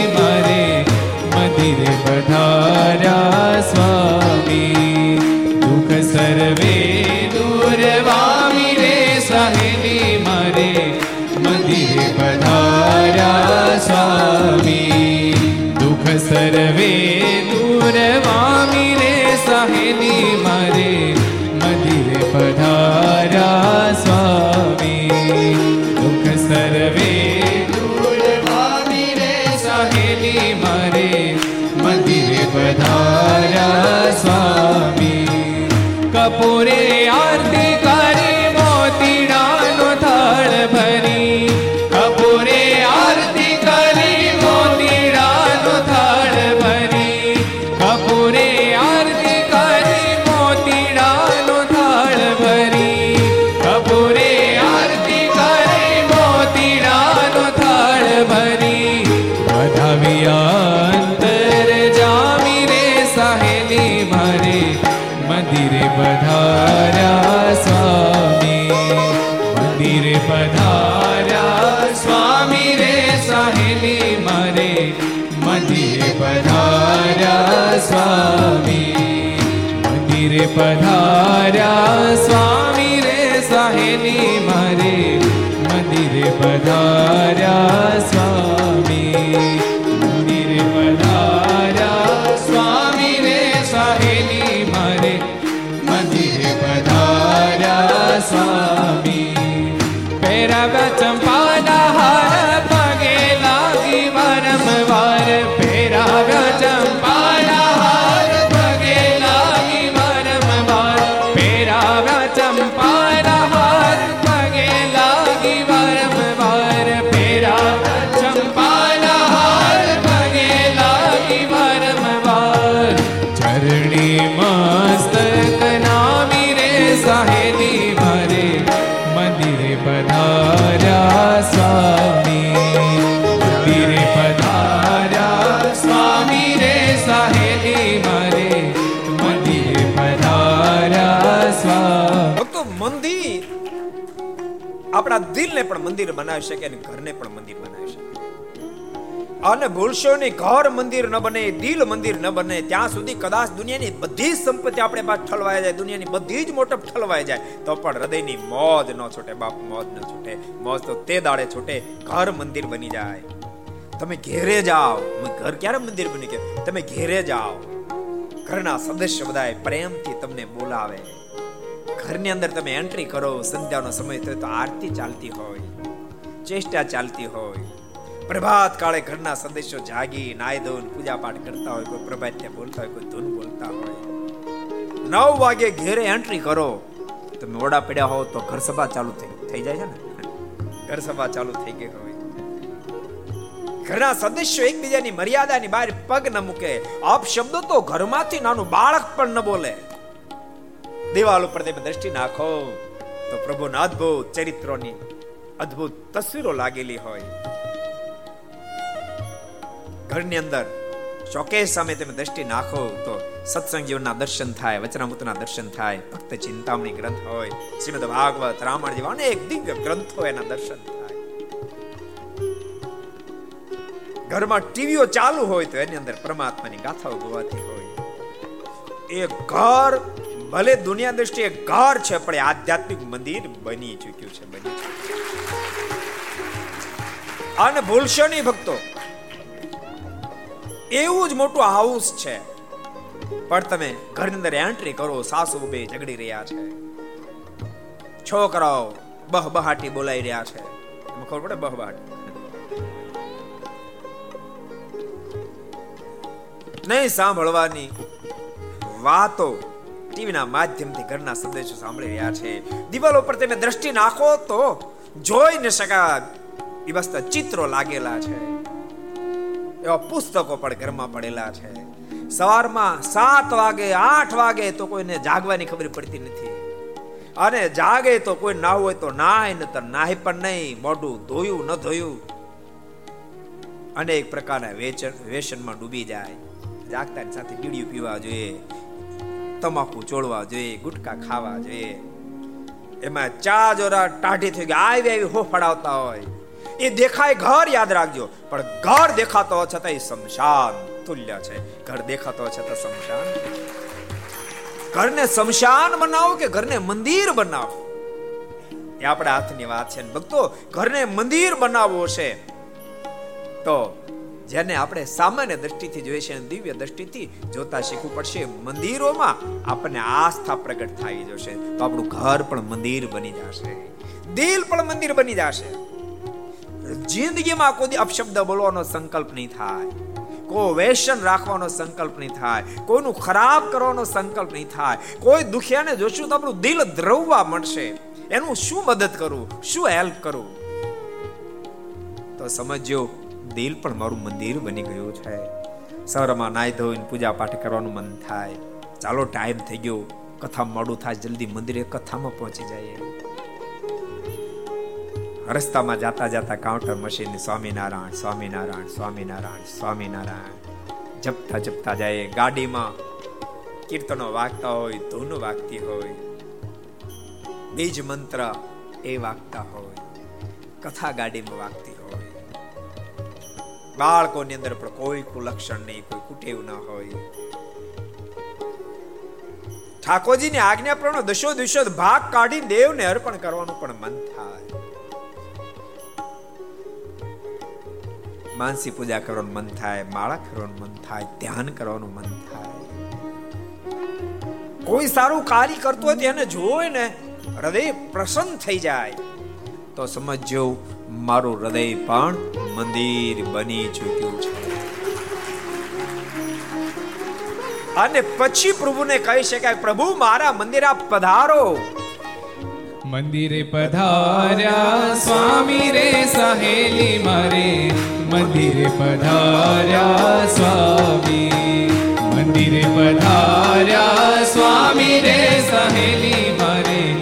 આપણા દિલને પણ મંદિર બનાવી શકે અને ઘરને પણ મંદિર બનાવી શકે. અને ભૂલશો નહીં ઘર મંદિર ન બને, દિલ મંદિર ન બને, ત્યાં સુધી કદાચ દુનિયાની બધી જ સંપત્તિ આપણે પાસે ઠલવાઈ જાય, દુનિયાની બધી જ મોટપ ઠલવાઈ જાય, તો પણ હૃદયની મોજ ન છૂટે, બાપ મોજ ન છૂટે, મોજ તો તે દાડે છૂટે, ઘર મંદિર બની જાય. તમે ઘેરે જાઓ ઘર ક્યારે મંદિર બની કે તમે ઘેરે જાઓ. ઘરના સદસ્ય બધાય પ્રેમથી તમને બોલાવે. ઘરની અંદર તમે એન્ટ્રી કરો, સંધ્યાનો સમય થયો તો આરતી ચાલતી હોય, ચેષ્ટા ચાલતી હોય. પ્રભાત કાળે ઘરના સંદેશો જાગી નાય ધોન પૂજા પાઠ કરતા હોય, કોઈ પ્રભાત્ય બોલતા હોય, કોઈ ધૂન બોલતા હોય. નવ વાગે ઘેરે એન્ટ્રી કરો. તમે ઓડા પડ્યા હો તો ઘર સભા ચાલુ થઈ થઈ જાય છે ને? ઘર સભા ચાલુ થઈ ગઈ હોય. ઘરના સદસ્યો એકબીજાની મર્યાદાની બહાર પગ ન મૂકે. આપ શબ્દો તો ઘરમાંથી નાનું બાળક પણ ન બોલે. દિવાલ ઉપર તમે દ્રષ્ટિ નાખો તો પ્રભુના અદ્ભુત ચરિત્રોની અદ્ભુત તસવીરો લાગેલી હોય. ઘરની અંદર શોકેસ સામે તમે દ્રષ્ટિ નાખો તો સત્સંગ જીવનના દર્શન થાય, વચનામૃતના દર્શન થાય, ભક્ત ચિંતામણી ગ્રંથ હોય, શ્રીમદ ભાગવત, રામાયણ જેવા અનેક દિવ્ય ગ્રંથો એના દર્શન થાય. ઘરમાં ટીવીઓ ચાલુ હોય તો એની અંદર પરમાત્માની ગાથાઓ ગવાતી હોય. એ ઘર, ભલે દુનિયા દ્રષ્ટિએ ઘર છે, પણ આધ્યાત્મિક મંદિર બની ચૂક્યું છે, બની અને ભૂલશો નહીં ભક્તો. એવું જ મોટું હાઉસ છે. પણ તમે ઘરની અંદર એન્ટ્રી કરો, સાસુ બે ઝઘડી રહ્યા છે. છોકરાઓ બહબહાટી બોલાઈ રહ્યા છે. ખબર પડે બહબહાટી? નહીં સાંભળવાની વાતો ટીવીના માધ્યમથી ઘરના સંદેશો સાંભળી રહ્યા છે. દિવાલો પર તમે દ્રષ્ટિ નાખો તો જોઈ ન શકા વસ્તુ ચિત્રો લાગેલા છે. એવા પુસ્તકો પણ ઘરમાં પડેલા છે. સવારમાં સાત વાગે, આઠ વાગે તો કોઈને જાગવાની ખબર પડતી નથી. અને જાગે તો કોઈ ના હોય તો નાય ન તો નાય પણ નહીં, મોઢું ધોયું, ન ધોયું. અનેક પ્રકારના વેચન વેસનમાં ડૂબી જાય. જાગતાની સાથે બીડીયું પીવા જોઈએ, તમાકુ ચોળવા જોઈએ, ગુટકા ખાવા જોઈએ. એમાં ચા જોરા ટાઢી થઈ ગઈ, આવી આવી હોફડાવતા હોય. એ દેખાય ઘર યાદ રાખજો. પણ ઘર દેખાતો છતાં એ શમશાન તુલ્ય છે. ઘર દેખાતો છતાં શમશાન ઘરને શમશાન બનાવો કે ઘરને મંદિર બનાવો? એ આપણા હાથની વાત છે ભક્તો, ઘરને મંદિર બનાવવો છે. તો જેને આપણે સામાન્ય દ્રષ્ટિથી જોઈએ છે દિવ્ય દ્રષ્ટિથી જોતા શીખવું પડશે, મંદિરોમાં આપણને આસ્થા પ્રગટ થઈ જશે. તો આપણું ઘર પણ મંદિર બની જશે. દિલ પણ મંદિર બની જશે. જિંદગીમાં કોઈ અપશબ્દ બોલવાનો સંકલ્પ નહીં થાય. કોઈ વેશન રાખવાનો સંકલ્પ નહીં થાય. કોઈનું ખરાબ કરવાનો સંકલ્પ નહીં થાય. કોઈ દુખિયાને જોશું તો આપણું દિલ દ્રવવા મળશે એનું શું મદદ કરું? શું હેલ્પ કરું? તો સમજ્યો દિલ પણ મારું મંદિર બની ગયું છે. સવારમાં નાહી ધોઈને પૂજા પાઠ કરવાનું મન થાય. ચાલો ટાઈમ થઈ ગયો. કથા મોડું થાય. જલ્દી મંદિરે કથામાં પહોંચી જાય રસ્તામાં જાતા જાતા કાઉન્ટર મશીન સ્વામિનારાયણ સ્વામિનારાયણ સ્વામિનારાયણ સ્વામિનારાયણ. જપતા જપતા જાય ગાડીમાં. કીર્તનો વાગતા હોય, ધૂન વાગતી હોય. બીજ મંત્ર એ વાગતા હોય. કથા ગાડીમાં વાગતી હોય. બાળકોની અંદર પણ કોઈ લક્ષણ નહીં, કોઈ કુટેવ ન હોય. ઠાકોરજીની આજ્ઞા પ્રમાણે દશો દિશો ભાગ કાઢી દેવને અર્પણ કરવાનું પણ મન થાય. માનસી પૂજા કરવાનું મન થાય માળા કરવાનું મન થાય, ધ્યાન કરવાનું મન થાય. કોઈ સારું કાર્ય કરતો હોય તેને જોઈને હૃદય પ્રસન્ન થઈ જાય. તો સમજજો, મારું હૃદય પણ મંદિર બની ચૂક્યું છે. અને પછી પ્રભુને કહી શકાય, પ્રભુ, મારા મંદિર આપ પધારો. મંદિરે પધાર્યા, સ્વામી રે સહેલી મારે. મંદિરે પધાર્યા સ્વામી. મંદિરે પધાર્યા સ્વામી રે સહેલી મારે.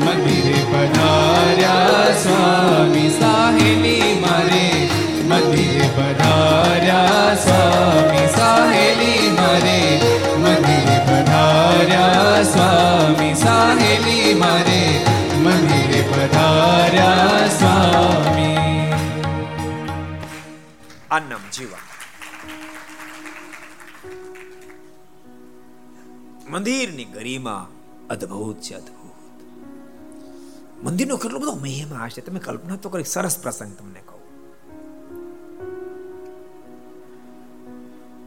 મંદિરે પધાર્યા સ્વામી સાહેલી મારે. મંદિરે પધાર્યા સ્વામી સાહેલી મારે. મંદિરે પધાર્યા સ્વામી સાહેલી મારે. મંદિરે પધાર્યા આ જીવન જીવા મંદિરની ગરિમા અદ્ભુત છે, અદ્ભુત. મંદિરનો કેટલો બધો મહિમા હશે તમે કલ્પના તો કરી, સરસ પ્રસંગ તમને કહું.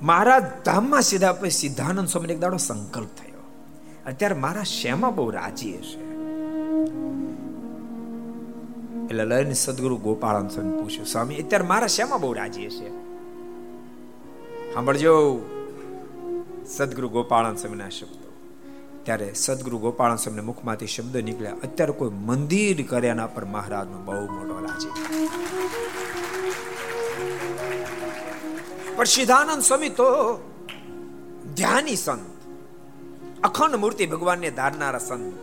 મારા ધામમાં સીધા પછી સિદ્ધાનંદ સ્વામી એક દાડો સંકલ્પ થયો. અત્યારે મારા શેમાં બહુ રાજી હશે? એટલે લઈને સદગુરુ ગોપાળન સ્વામી પૂછ્યું, સ્વામી, અત્યારે મારા શેમાં બહુ રાજી હશે સાંભળજો, સદગુરુ ગોપાળન સ્વામીના શબ્દો. ત્યારે સદગુરુ ગોપાળન સ્વામીના મુખમાંથી શબ્દ નીકળ્યા. અત્યારે કોઈ મંદિર કર્યાના પર મહારાજનો બહુ મોટો રાજી પણ સિદ્ધાનંદ સ્વામી, તો ધ્યાની સંત. અખંડ મૂર્તિ ભગવાનને ધારનારા સંત.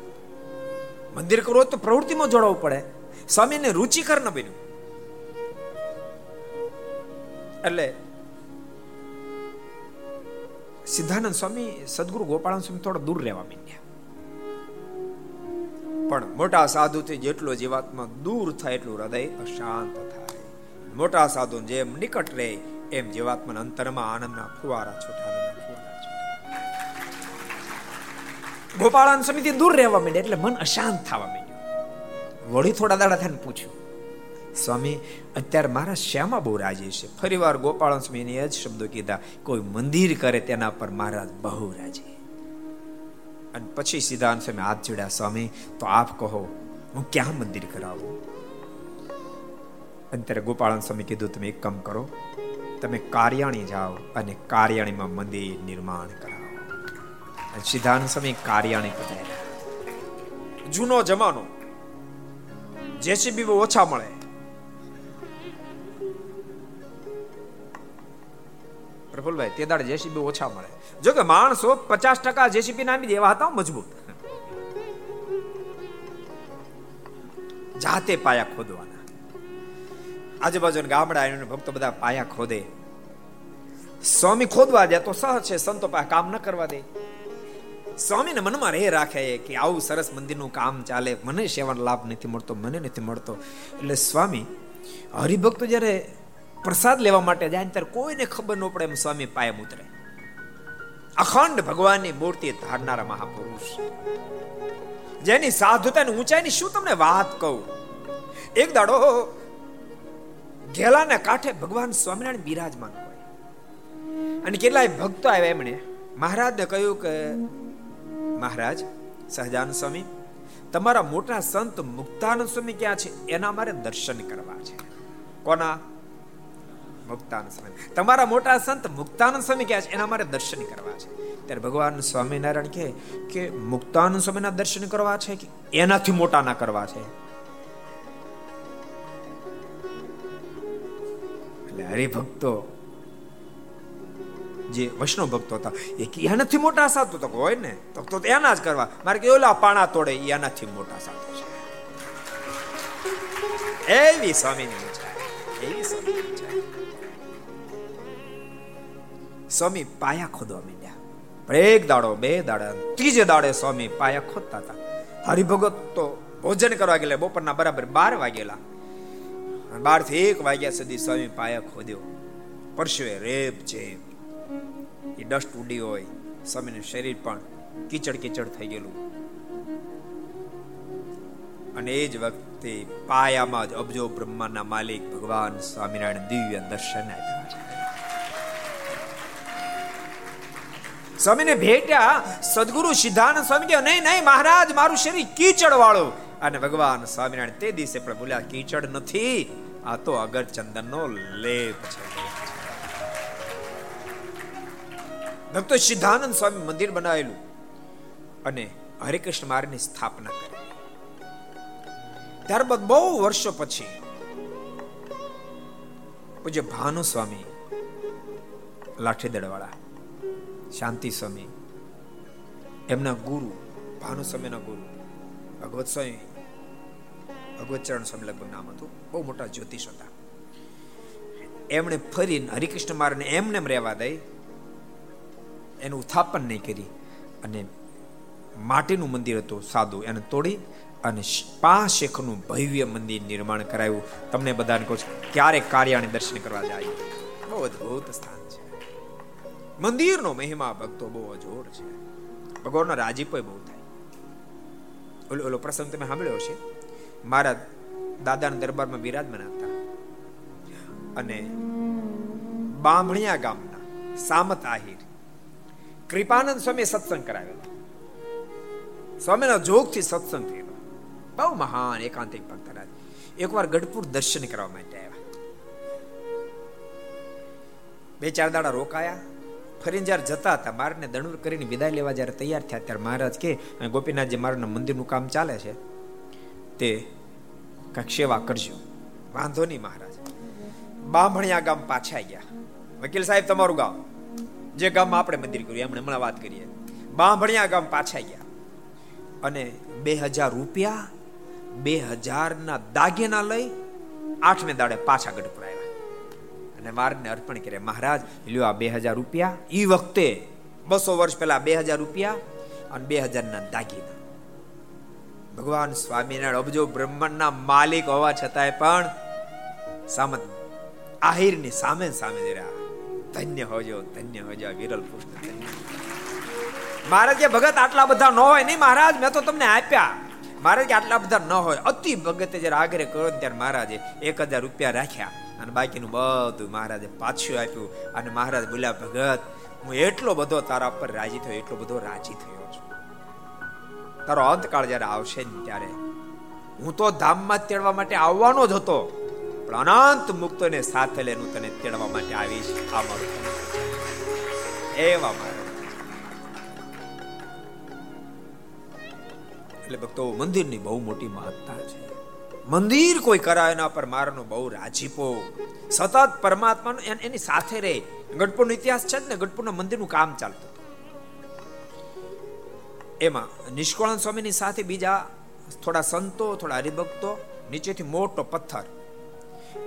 મંદિર કરો તો પ્રવૃત્તિમાં જોડાવું પડે. સ્વામીને રુચિકર ન બન્યું. એટલે સિદ્ધાનંદ સ્વામી, સદગુરુ ગોપાળન સ્વામી થોડા દૂર રહેવા માંડ્યા. પણ મોટા સાધુથી જેટલો જીવાત્મા દૂર થાય એટલું હૃદય અશાંત થાય. મોટા સાધુ જેમ નિકટ રહે, એમ જીવાત્માના અંતરમાં આનંદના ફુવારા છૂટા ગોપાળાન સ્વામીથી દૂર રહેવા માંડે એટલે મન અશાંત થવા માંડ્યું. વળી થોડા દાડા થઈને પૂછ્યું, સ્વામી, અત્યારે મારા શ્યામાં બહુ રાજી છે. ફરી વાર ગોપાલ સ્વામીને એ જ શબ્દો કીધા, કોઈ મંદિર કરે તેના પર મહારાજ બહુ રાજી. અને પછી સિદ્ધાંત સ્વામી હાથ જોડ્યા, સ્વામી, તો આપ કહો, હું ક્યાં મંદિર કરાવું? અત્યારે ગોપાળન સ્વામી કીધું, તમે એક કામ કરો, તમે કાર્યાણી જાઓ અને કાર્યાણીમાં મંદિર નિર્માણ કરાવો. સિદ્ધાંત સ્વામી કાર્યાણી પધાર્યા. જૂનો જમાનો જેસીબી ઓછા મળે. પ્રફુલભાઈ, તે દાડે જેસીબી ઓછા મળે. જો કે માણસો પચાસ ટકા જેસીબી નામી દેવા હતા મજબૂત. જાતે પાયા ખોદવાના. આજુબાજુ ગામડા એને ભક્તો બધા પાયા ખોદે. સ્વામી ખોદવા દે તો સહજ છે, સંતો પાસે કામ ન કરવા દે. સ્વામીને મનમાં રહે રાખે કે આવું સરસ મંદિરનું કામ ચાલે. મને સેવાનો લાભ નથી મળતો, મને નથી મળતો. એટલે સ્વામી, હરિભક્તો જ્યારે પ્રસાદ લેવા માટે જાય ત્યારે કોઈને ખબર ન પડે એમ સ્વામી પાયમ ઉતરે અખંડ ભગવાનની મૂર્તિ ધારનારા મહાપુરુષ. જેની સાધુતાની ઊંચાઈની શું તમને વાત કહું? એક દાડો ઘેલાના કાંઠે ભગવાન સ્વામિનારાયણ બિરાજમાન હોય. અને કેટલાય ભક્તો આવ્યા એમણે. મહારાજને કહ્યું કે મહારાજ, સહજાનંદ સ્વામી, તમારા મોટા સંત મુક્તાનંદ સ્વામી ક્યાં છે? એના મારે દર્શન કરવા છે. કોના? મુક્તાનંદ સ્વામી. તમારા મોટા સંત મુક્તાનંદ સ્વામી ક્યાં છે? એના મારે દર્શન કરવા છે. ત્યારે ભગવાન સ્વામિનારાયણ કહે કે, મુક્તાનંદ સ્વામીના દર્શન કરવા છે કે એનાથી મોટા ના કરવા છે? એટલે હરિભક્તો જે વૈષ્ણવ ભક્તો હતા, એ કે એનાથી મોટા સાધુ તો હોય ને? તો તો એના જ કરવા. મારે કે, ઓલા પાણા તોડે એનાથી મોટા સાધુ છે. એવી સ્વામીની એવી સ્વામીની સ્વામી પાયા ખોદવા માંડ્યા. પણ એક દાડો, બે દાડા ત્રીજે દાડે સ્વામી પાયા ખોદતા હતા. હરિભગત તો ભોજન કરવા ગયેલા, બપોરના બરાબર બાર વાગેલા. બારથી એક વાગ્યા સુધી સ્વામી પાયા ખોદ્યો. પરશુએ રેપ છે એ ડસ્ટ ઉડી હોય. સ્વામીનું શરીર પણ કીચડ કીચડ થઈ ગયેલું. અને એ જ વખતે પાયામાં જ અબજો બ્રહ્માના માલિક ભગવાન સ્વામિનારાયણ દિવ્ય દર્શન આપ્યા. છે સ્વામીને ભેટ્યા, સદગુરુ સિદ્ધાનંદ સ્વામી કે નહીં નહીં, મહારાજ, મારું શરીર કીચડ વાળું અને ભગવાન સ્વામિનારાયણ તે દિવસે પણ બોલ્યા, કીચડ નથી, આ તો અગર ચંદનનો લેપ છે. ભક્તો સિદ્ધાનંદ સ્વામી મંદિર બનાવેલું અને હરિકૃષ્ણ મારની સ્થાપના કરી ત્યારબાદ બહુ વર્ષો પછી પૂજ્ય ભાનુ સ્વામી લાઠીદળ વાળા શાંતિ સ્વામી, એમના ગુરુ, ભાનુ સ્વામીના ગુરુ, ભગવત સ્વામી, ભગવત ચરણ સ્વામી લગભગ નામ હતું, બહુ મોટા જ્યોતિષ હતા. એમણે ફરીને હરિકૃષ્ણ મારને એમને રહેવા દઈ એનું ઉત્થાપન નહીં કરી અને માટીનું મંદિર હતું સાદું. એને તોડી અને પાંચ શેખનું ભવ્ય મંદિર નિર્માણ કરાયું. તમને બધાને કહું છું ક્યારે કાર્યાણી દર્શન કરવા જાય. બહુ અદભુત સ્થાન છે. મંદિરનો મહિમા ભક્તો બહુ અજોડ છે. ભગવાનનો રાજીપો બહુ થાય. ઓલો ઓલો પ્રસંગ તમે સાંભળ્યો છે મારા દાદાના દરબારમાં બિરાજમાન હતા. અને બામણિયા ગામના સામત આહિર કૃપાનંદ સ્વામી સત્સંગ કરાવેલો સ્વામીના જોગથી સત્સંગ થયેલો બહુ મહાન એકાંતિક ભક્ત રાજ એકવાર ગઢપુર દર્શન કરવા માટે આવ્યા. બે ચાર દાડા રોકાયા. ફરીને જ્યારે જતા હતા મારને દણુર કરીને વિદાય લેવા જ્યારે તૈયાર થયા, ત્યારે મહારાજ કે ગોપીનાથજી મારના મંદિરનું કામ ચાલે છે. તે કાંઈક સેવા કરજો. વાંધો નહીં મહારાજ. બામણિયા ગામ પાછા ગયા. વકીલ સાહેબ, તમારું ગામ? જે ગામમાં આપણે મંદિર કર્યું, એમણે હમણાં વાત કરીએ. બાંભણિયા ગામ પાછા ગયા. અને બે હજાર રૂપિયા બે હજારના દાગીના લઈ આઠમે દાડે પાછા ગઢપુર અને મારને અર્પણ કરે મહારાજ, લ્યો આ બે હજાર રૂપિયા. એ વખતે બસો વર્ષ પહેલા બે હજાર રૂપિયા અને બે હજારના દાગીના. ભગવાન સ્વામિનારાયણ, અબજો બ્રહ્માંડના માલિક હોવા છતાંય પણ સામત આહિરની સામે સામે રહ્યા. ધન્ય હોજો ધન્ય હોજો વિરલ પુષ્ટ ધન્ય. મહારાજ કે ભગત આટલા બધા ન હોય નહીં મહારાજ, મેં તો તમને આપ્યા. મહારાજ કે આટલા બધા ન હોય. અતિ ભગતે જયારે આગ્રહ કર્યો ત્યારે મહારાજે એક હજાર રૂપિયા રાખ્યા અને બાકીનું બધું મહારાજે પાછું આપ્યું અને મહારાજ બોલ્યા, ભગત, હું એટલો બધો તારા પર રાજી થયો, એટલો બધો રાજી થયો છું. તારો અંતકાળ જયારે આવશે ને ત્યારે હું તો ધામમાં તેડવા માટે આવવાનો જ હતો. પણ અનંત મુક્તોને સાથે લઈને હું તને તેડવા માટે આવીશ. આ મારું એવા મારું. એટલે ભક્તો, મંદિરની બહુ મોટી મહત્તા છે. મંદિર કોઈ કરાય એના પર મારાનો બહુ રાજીપો સતત પરમાત્માનો એની સાથે રહે. ગઢપુરનો ઇતિહાસ છે ને, ગઢપુરના મંદિરનું કામ ચાલતું એમાં નિષ્કળાન સ્વામીની સાથે બીજા થોડા સંતો, થોડા હરિભક્તો, નીચેથી મોટો પથ્થર.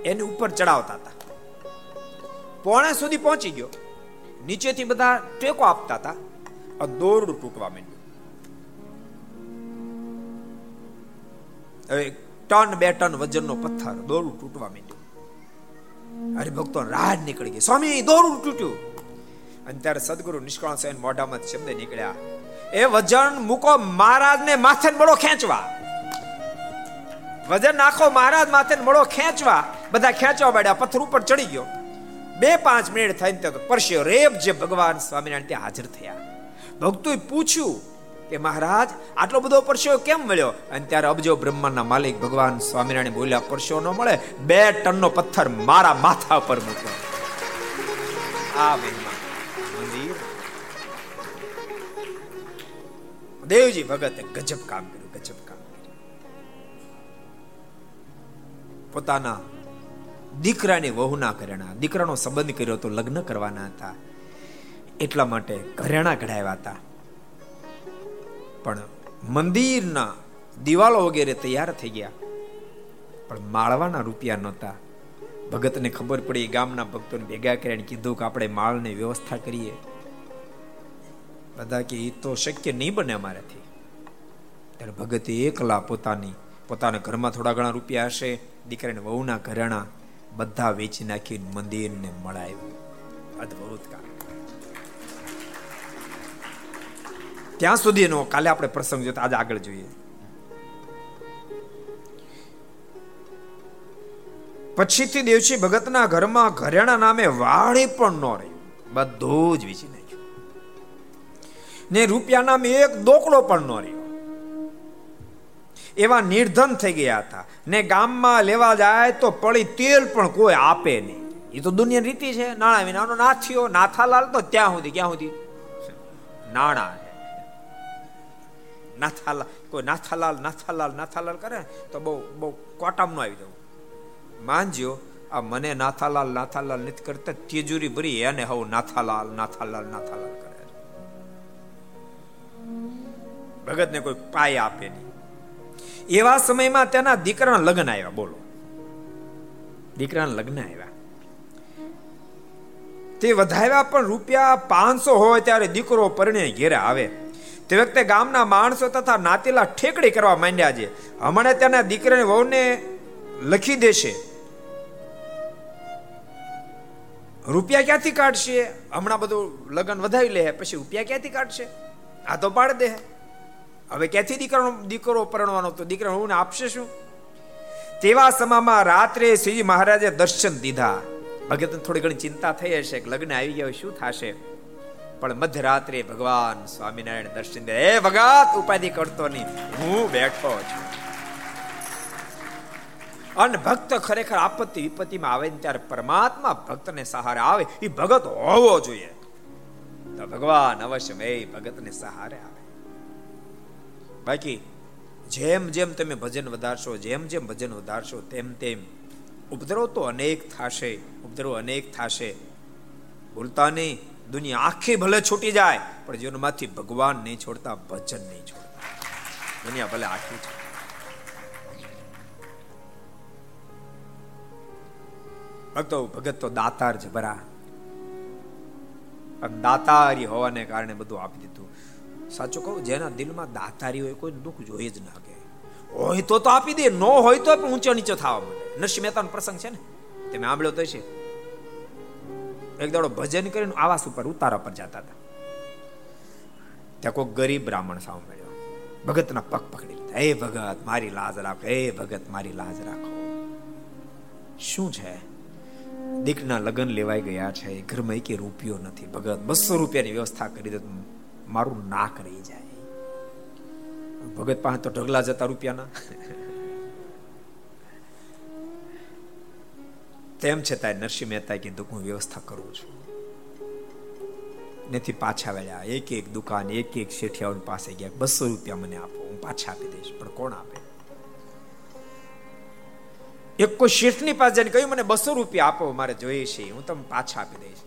એની ઉપર ચડાવતા હતા. પોણા સુધી પહોંચી ગયો. નીચેથી બધા ટેકો આપતા હતા. દોરડું તૂટવા માંડ્યું. હવે ટન બે ટન વજનનો પથ્થર દોરડું તૂટવા માંડ્યું. હરિભક્તો રાહ નીકળી ગઈ. સ્વામી, દોરડું તૂટ્યું. અને ત્યારે સદગુરુ નિષ્કાળ મોઢામાં શબ્દ નીકળ્યા. એ વજન મૂકો મહારાજને માથે બળો ખેંચવા. વજન નાખો મહારાજ માથે મળો ખેંચવા. બધા ખેંચવા પડ્યા પથ્થર ઉપર ચડી ગયો. બે પાંચ મિનિટ થઈને તો પરસ્યો રેપ જે ભગવાન સ્વામિનારાયણ ત્યાં હાજર થયા. ભક્તોએ પૂછ્યું કે મહારાજ, આટલો બધો પરસ્યો કેમ મળ્યો? અને ત્યારે અબજો બ્રહ્માંડના માલિક ભગવાન સ્વામિનારાયણ બોલ્યા, પરસ્યો ન મળે, બે ટનનો પથ્થર મારા માથા પર મૂકો. આ મંદિર. દેવજી ભગતે ગજબ કામ કર્યું પોતાના દીકરાની વહુના ઘરેણા દીકરાનો સંબંધ કર્યો તો લગ્ન કરવાના હતા. એટલા માટે ઘરેણા ઘડાવ્યા હતા. પણ મંદિરના દિવાલો વગેરે તૈયાર થઈ ગયા. પણ માળવાના રૂપિયા નહોતા. ભગતને ખબર પડી ગામના ભક્તોને ભેગા કરીને કીધું કે આપણે માળની વ્યવસ્થા કરીએ. બધા કે એ તો શક્ય નહીં બને અમારાથી. ત્યારે ભગતે એકલા પોતાની, પોતાના ઘરમાં થોડા ઘણા રૂપિયા હશે. દીકરાને વહુના ઘરેણા બધા વેચી નાખી મંદિરને મળાયું. અદભુત કામ. ત્યાં સુધીનો કાલે આપણે પ્રસંગ જોતા આજે આગળ જોઈએ. પછીથી દેવશી ભગતના ઘરમાં ઘરેણા નામે વાળી પણ ન રહી બધું જ વેચી નાખ્યું. ને રૂપિયા નામે એક દોકડો પણ ન રહ્યો. એવા નિર્ધન થઈ ગયા હતા. ને ગામમાં લેવા જાય તો પડી તેલ પણ કોઈ આપે નહીં. એ તો દુનિયા રીતિ છે. નાણા વિનાનો નાથિયો નાથાલાલ તો ત્યાં સુધી, ક્યાં સુધી? નાણા નાથાલાલ કોઈ નાથાલાલ નાથાલાલ નાથાલાલ કરે તો બહુ બહુ કોટામ નો આવી જવું. માનજો, આ મને નાથાલાલ નાથાલાલ નથી કરતા. તેજુરી ભરી એને હવ નાથાલાલ નાથાલાલ નાથાલાલ કરે. ભગતને કોઈ પાય આપે નહીં. એવા સમયમાં તેના દીકરાના લગ્ન આવ્યા, બોલો. દીકરાના લગ્ન આવ્યા. તે વધાવ્યા પણ રૂપિયા પાંચસો હોય ત્યારે દીકરો પરણે ઘેરે આવે. તે વખતે ગામના માણસો તથા નાતેલા ઠેકડી કરવા માંડ્યા છે. હમણાં તેના દીકરાની વહુને લખી દેશે, રૂપિયા ક્યાંથી કાઢશે? હમણાં બધું લગ્ન વધાવી લે પછી રૂપિયા ક્યાંથી કાઢશે? આ તો પાડ દે હવે ક્યાંથી દીકરો દીકરો પરણવાનો તો દીકરા હું આપશે શું? તેવા સમામાં રાત્રે શ્રીજી મહારાજે દર્શન દીધા. ભગત થોડી ઘણી ચિંતા થઈ હશે કે લગ્ન આવી ગયા શું થશે? પણ મધ્યરાત્રે ભગવાન સ્વામિનારાયણ દર્શન દે હે ભગત, ઉપાધિ કરતો નહીં. હું બેઠો છું. અને ભક્ત ખરેખર આપત્તિ વિપત્તિમાં આવે ત્યારે પરમાત્મા ભક્તને સહારે આવે. એ ભગત હોવો જોઈએ. તો ભગવાન અવશ્ય એ ભગતને સહારે આવે. બાકી જેમ જેમ તમે ભજન વધારશો, જેમ જેમ ભજન વધારશો, તેમ તેમ ઉપદ્રવ તો અનેક થશે, ઉપદ્રવ અનેક થશે. ભૂલતા નહીં, દુનિયા આખી ભલે છૂટી જાય, પણ જીવનમાંથી ભગવાન નહીં છોડતા, ભજન નહીં છોડતા. દુનિયા ભલે આખી છે ભક્તો, ભગત તો દાતાર જબરા દાતારી હોવાને કારણે બધું આપી દીધું. સાચું કહું, જેના દિલમાં દાતારી હોય, કોઈ દુઃખ જોઈ જ ના કે હોય તો તો આપી દે, ન હોય તો પણ ઊંચો નીચો થવા માંડે. નરસિંહ મહેતાનો પ્રસંગ છે ને, તમે આંબળ્યો તો છે. એક દાડો ભજન કરીને આવાસ ઉપર ઉતારા પર જતા હતા. ત્યાં કોઈ ગરીબ બ્રાહ્મણ સાવ મળ્યો ભગતના પગ પકડી લીધા. હે ભગત, મારી લાજ રાખો, હે ભગત, મારી લાજ રાખો. શું છે? દીકના લગ્ન લેવાઈ ગયા છે. ઘરમાં એકે રૂપિયો નથી. ભગત બસો રૂપિયાની વ્યવસ્થા કરી દે મારું નાક રહી જાય. ભગત પાસે તો ઢગલા જતા રૂપિયાના. તેમ છતાં નરસિંહ મહેતા કીધું હું વ્યવસ્થા કરું છું. નથી પાછા વળ્યા. એક એક દુકાન, એક એક શેઠિયાઓ પાસે ગયા બસો રૂપિયા મને આપો, હું પાછા આપી દઈશ. પણ કોણ આપે? એક કોઈ શેઠની પાસે જઈને કહ્યું, મને બસો રૂપિયા આપો, મારે જોઈએ છે. હું તમને પાછા આપી દઈશ.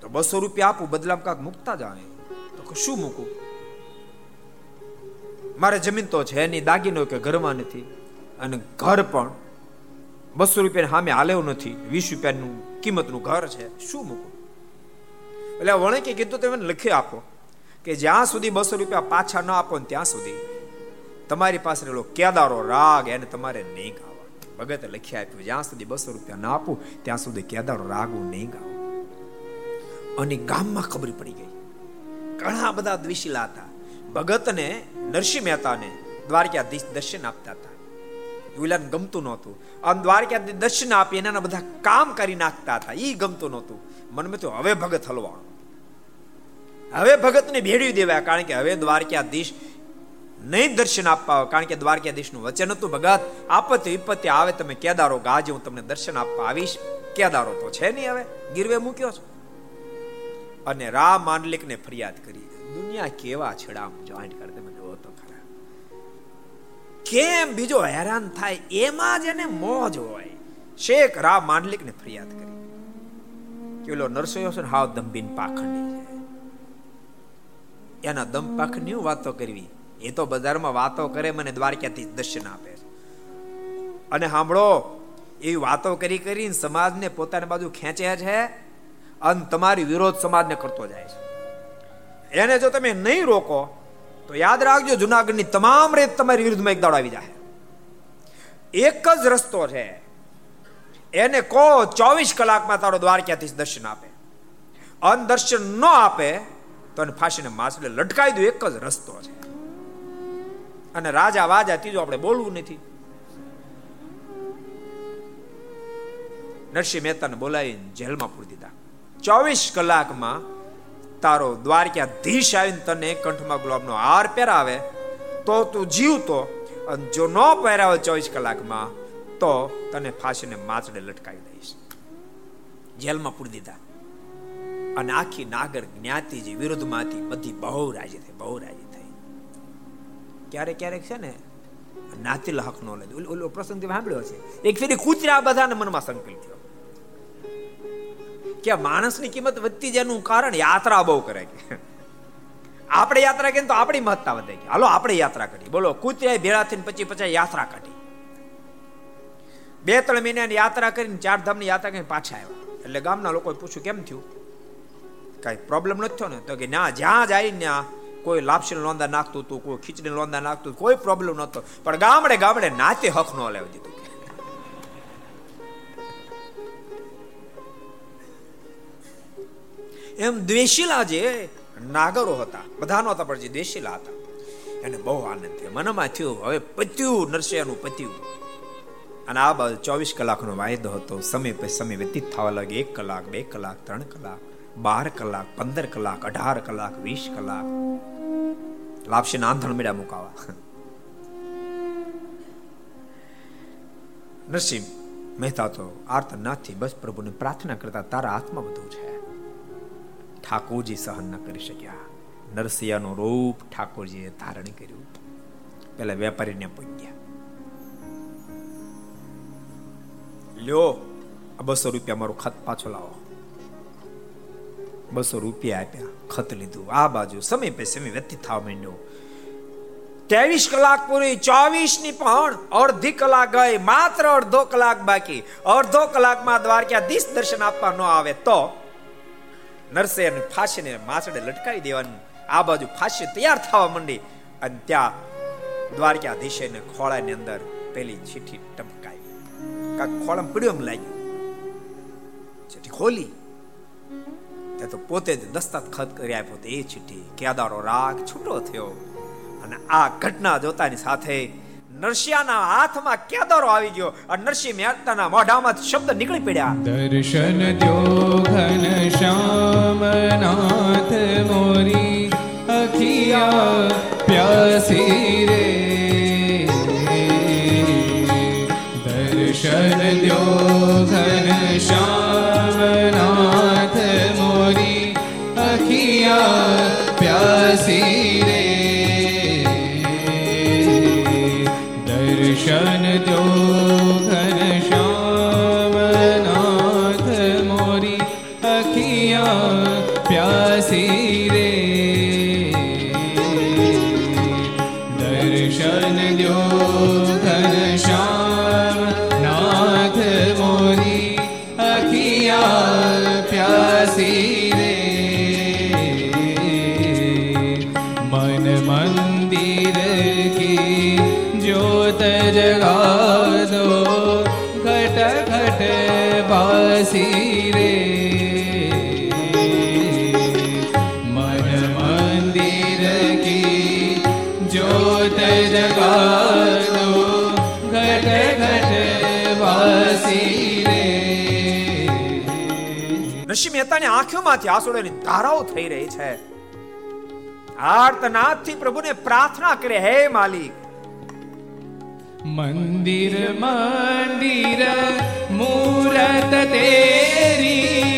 તો બસો રૂપિયા આપું, બદલામાં કાંક મૂકતા જાણે. તો શું મૂકું? મારે જમીન તો છે નહીં, દાગીનો કે ઘરમાં નથી. અને ઘર પણ બસો રૂપિયા સામે હાલેવું નથી. વીસ રૂપિયાનું કિંમતનું ઘર છે. શું મૂકું? એટલે વણે કે કીધું તમે લખી આપો કે જ્યાં સુધી બસો રૂપિયા પાછા ન આપો ને ત્યાં સુધી તમારી પાસે રહેલો કેદારો રાગ એને તમારે નહીં ગાવા ભગતે લખી આપ્યું, જ્યાં સુધી બસો રૂપિયા ના આપું, ત્યાં સુધી કેદારો રાગ હું નહીં ગાવું અને ગામમાં ખબર પડી ગઈ. ઘણા બધા દ્વિશીલા હતા. ભગતને નરસિંહ મહેતાને દ્વારકાધીશ દર્શન આપતા હતા. વિલાન ગમતું નહોતું. આમ દ્વારકાધીશ દર્શન આપી એના બધા કામ કરી નાખતા હતા. એ ગમતું નહોતું. મનમાં તો હવે ભગત હલવાણો. હવે ભગતને ભેળવી દેવાય, કારણ કે હવે દ્વારકાધીશ નહીં દર્શન આપવા કારણ કે દ્વારકાધીશનું વચન હતું, ભગત, આપત્તિ વિપત્તિ આવે, તમે કેદારો ગાજે, હું તમને દર્શન આપવા આવીશ. કેદારો તો છે નહીં હવે. ગીરવે મૂક્યો છે. અને રામ માંડલિકને ફરિયાદ કરી. દુનિયા કેવા છેડામ જોઈન્ટ કરે તમે જોવો તો ખરા. કેમ બીજો હેરાન થાય? એમાં જ એને મોજ હોય. શેખ રામ માંડલિકને ફરિયાદ કરી. કેલો નરસોયો છે હાવ દંભીન પાખંડી છે. એના દમ પાખંડની વાતો કરવી? એ તો બજારમાં વાતો કરે, મને દ્વારકાથી દર્શન આપે છે. અને સાંભળો, એવી વાતો કરી કરીને સમાજને પોતાની બાજુ ખેંચે છે અને તમારી વિરોધ સમાજને કરતો જાય છે. એને જો તમે નહીં રોકો, તો યાદ રાખજો, જુનાગઢની તમામ રેત તમારી વિરુદ્ધમાં એક દાડો આવી જાય એક જ રસ્તો છે. એને કહો ચોવીસ કલાકમાં તારો દ્વારકાથી દર્શન આપે. અન દર્શન ન આપે, તો એને ફાંસીને માસડે લટકાવી દો, એક જ રસ્તો છે. અને રાજા વાજા ત્રીજો આપણે બોલવું નથી. નરસિંહ મહેતાને બોલાવીને જેલમાં પૂરી ચોવીસ કલાકમાં તારો દ્વારકાધીશ આવીને તને કંઠમાં ગુલાબનો હાર પહેરાવે, તો તું જીવતો અને જો ન પહેરાવે ચોવીસ કલાકમાં, તો તને ફાંસીને માચડે લટકાવી દઈશ. જેલમાં પૂરી દીધા. અને આખી નાગર જ્ઞાતિ જે વિરુદ્ધમાંથી બધી બહુ રાજી થઈ, બહુ રાજી થઈ. ક્યારેક ક્યારેક છે ને, નાતિલ હક નો લે. ઓલો પ્રસંગ સાંભળ્યો છે. એક ફેરી કૂતરા બધાને મનમાં સંકલ્પ થયો. કે માણસની કિંમત વધતી જેનું કારણ યાત્રા બહુ કરે કે. આપણે યાત્રા કરીએ તો આપણી મહત્તા વધે કે. હાલો, આપણે યાત્રા કરી બોલો કૂતરાય ભેળા થઈને પછી પછી યાત્રા કાઢી. બે ત્રણ મહિનાની યાત્રા કરીને ચાર ધામની યાત્રા કરીને પાછા આવ્યા. એટલે ગામના લોકોએ પૂછ્યું, કેમ થયું? કઈ પ્રોબ્લેમ નથી થયો ને? તો કે, ના, જ્યાં જાય ત્યાં કોઈ લાપસી લોંદા નાખતું હતું, કોઈ ખીચડી લોંદા નાખતું કોઈ પ્રોબ્લેમ નહોતો. પણ ગામડે ગામડે નાતે હક ન લેવા દીધું. એમ દ્વેષીલા જે નાગરો હતા, બધા નહોતા, પણ જે દ્વેષીલા હતા. એને બહુ આનંદ થયો. મનમાં થયું, હવે પત્યું, નરસિંહનું પત્યું. અને આ બાજુ ચોવીસ કલાકનો વાયદો હતો. સમય પછી સમય વ્યતીત થવા લાગે એક કલાક, બે કલાક, ત્રણ કલાક, બાર કલાક, પંદર કલાક, અઢાર કલાક, વીસ કલાક. લાપસી આંધણ મેળા મુકાવા. નરસિંહ, મહેતા તો આર્તનાથથી બસ પ્રભુને પ્રાર્થના કરતા, તારા હાથમાં બધું છે. ઠાકોરજી સહન ન કરી શક્યા. નરસિંહનું રૂપ ઠાકોરજીએ ધારણ કર્યું. પેલા વેપારીને પૂજ્યા લ્યો, આ બસો રૂપિયા મારું ખત પાછો લાવો. બસો રૂપિયા આપ્યા, ખત લીધું. આ બાજુ સમય પે સમય વ્યતીત થવા માંડ્યો. ત્રેવીસ કલાક પૂરી ચોવીસની પણ અડધી કલાક ગઈ, માત્ર અડધો કલાક બાકી. અડધો કલાકમાં દ્વારકાધીશ દર્શન આપવા ન આવે તો નરસે અને ફાંસીને માછડે લટકાવી દેવાની. આ બાજુ ફાંસી તૈયાર થવા માંડી અને ત્યાં દ્વારકાધીશે ને ખોળાની અંદર પેલી ચીઠી ટપકાવી કાક ખોળામાં પીડ્યો એમ લાગ્યું. ચીઠી ખોલી. તે તો પોતે જ દસ્તાત ખત કરી આપ્યો એ ચીઠી કેદારો રાગ છૂટો થયો. અને આ ઘટના જોતાની સાથે નરસિંહના હાથમાં કેદારો આવી ગયો અને નરસિંહ મહેતાના મોઢામાં શબ્દ નીકળી પડ્યા. દર્શન ઘન શ્યામનાથ મોરી અખિયા પ્યાસી રે. દર્શન દ્યો આંખોમાંથી આંસુડાની ધારાઓ થઈ રહી છે. આર્તનાથથી પ્રભુને પ્રાર્થના કરે હે માલિક. મંદિર મંદિર, મૂરત તેરી.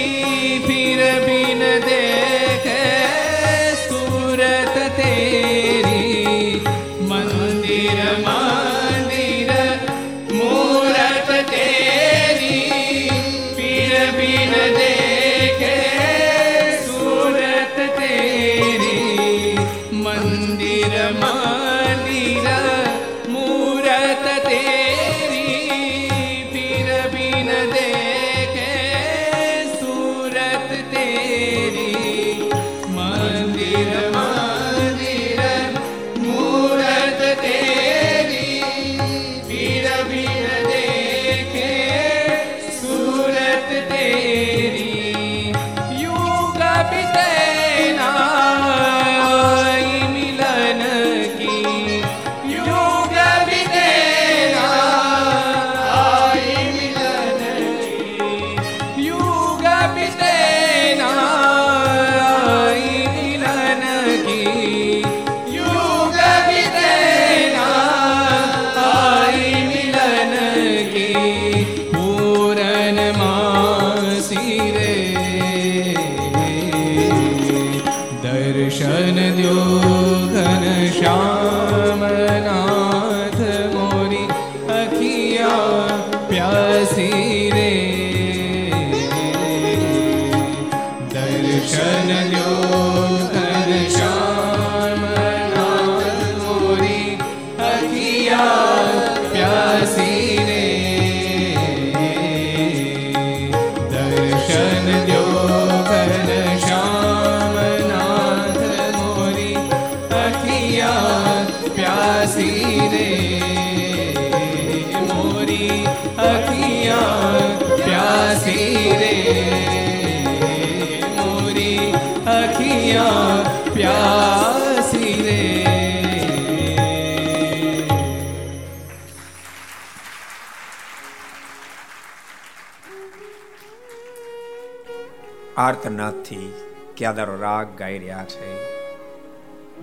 ક્યાદારો રાગ ગાઈ રહ્યા છે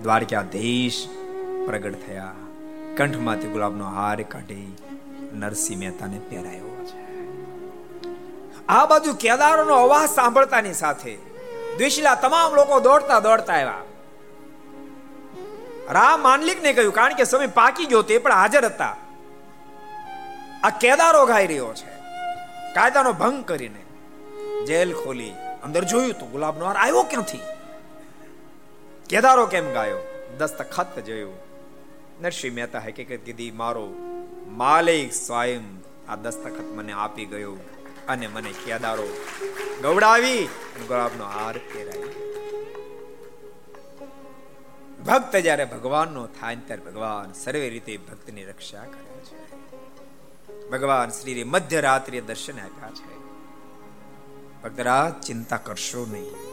દ્વારકાધીશ પ્રગટ થયા. કંઠમાંથી ગુલાબનો હાર કાઢી નરસિંહ મહેતાને પહેરાયો છે. આ બાજુ કેદારોનો અવાજ સાંભળતાની સાથે દ્વિશલા તમામ લોકો દોડતા દોડતા આવ્યા. રામ માનલિક ને કહ્યું, કારણ કે સમય પાકી ગયો તે પણ હાજર હતા. આ કેદારો ગાઈ રહ્યો છે. કાયદાનો ભંગ કરીને જેલ ખોલી અંદર જોયું તો ગુલાબનો હાર આવ્યો ક્યાંથી? કેદારો કેમ ગાયો? દસ્તખત જોયું નરસિંહ મહેતા હકીકત કીધી, મારો માલિક સ્વયં આ દસ્તખત મને આપી ગયો અને મને કેદારો ગવડાવી ગુલાબનો હાર પહેરાવી ભક્ત જ્યારે ભગવાનનો થાય ત્યારે ભગવાન સર્વે રીતે ભક્તની રક્ષા કરે છે. ભગવાન શ્રી મધ્ય રાત્રિએ દર્શન આપ્યા છે. ભક્તરાજ ચિંતા કરશો નહીં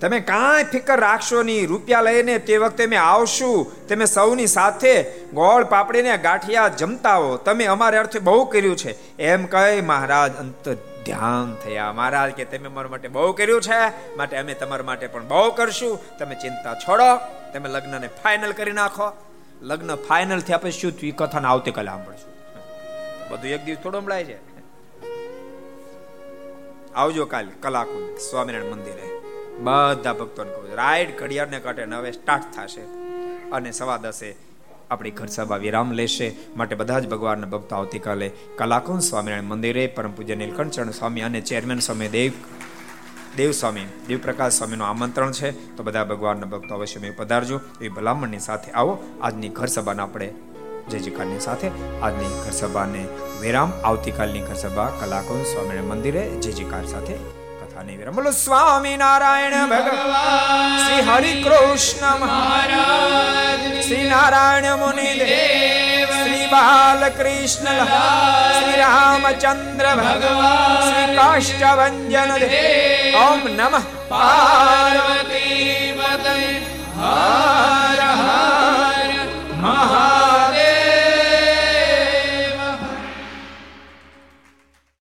તમે કાંઈ ફિકર રાખશો નહીં રૂપિયા લઈને તે વખતે મેં આવશું તમે સૌની સાથે ગોળ પાપડીને ગાંઠિયા જમતા હો તમે અમારે અર્થે બહુ કર્યું છે એમ કહી મહારાજ અંત ધ્યાન થયા મહારાજ કે તમે મારા માટે બહુ કર્યું છે માટે અમે તમારા માટે પણ બહુ કરશું તમે ચિંતા છોડો તમે લગ્નને ફાઇનલ કરી નાખો લગ્ન ફાઇનલ થયા પછી શું થયું? કથાને આવતીકાલે સાંભળશું. બધું એક દિવસ થોડો મળાય છે. આવજો કાલ કલાકુ સ્વામિનારાયણ મંદિરે. બધા ભક્તોને કહું રાઈટ ઘડિયાળને કાંઠે હવે સ્ટાર્ટ થશે. અને સવા દસે આપણી ઘર સભા વિરામ લેશે. માટે બધા જ ભગવાનના ભક્તો આવતીકાલે કલાકુંજ સ્વામિનારાયણ મંદિરે પરમ પૂજ્ય નીલકંઠ સ્વામી અને ચેરમેન સ્વામી દેવ દેવ સ્વામી દેવપ્રકાશ સ્વામીનું આમંત્રણ છે. તો બધા ભગવાનના ભક્તો અવશ્ય પધારજો. એ ભલામણની સાથે આવો. આજની ઘર સભાને આપણે જય જયકારની સાથે આજની ઘર સભાને વિરામ. આવતીકાલની ઘર સભા કલાકુંજ સ્વામિનારાયણ મંદિરે જય જયકાર સાથે કથાને વિરામ. બોલો, સ્વામી નારાયણ ભગવાન, શ્રી હરિ કૃષ્ણ મહારાજ, શ્રી નારાયણ મુનિ દેવ बालकृष्ण श्रीरामचन्द्र भगवान् श्रीकाष्ठभञ्जन ॐ नमः पार्वती हर हर महा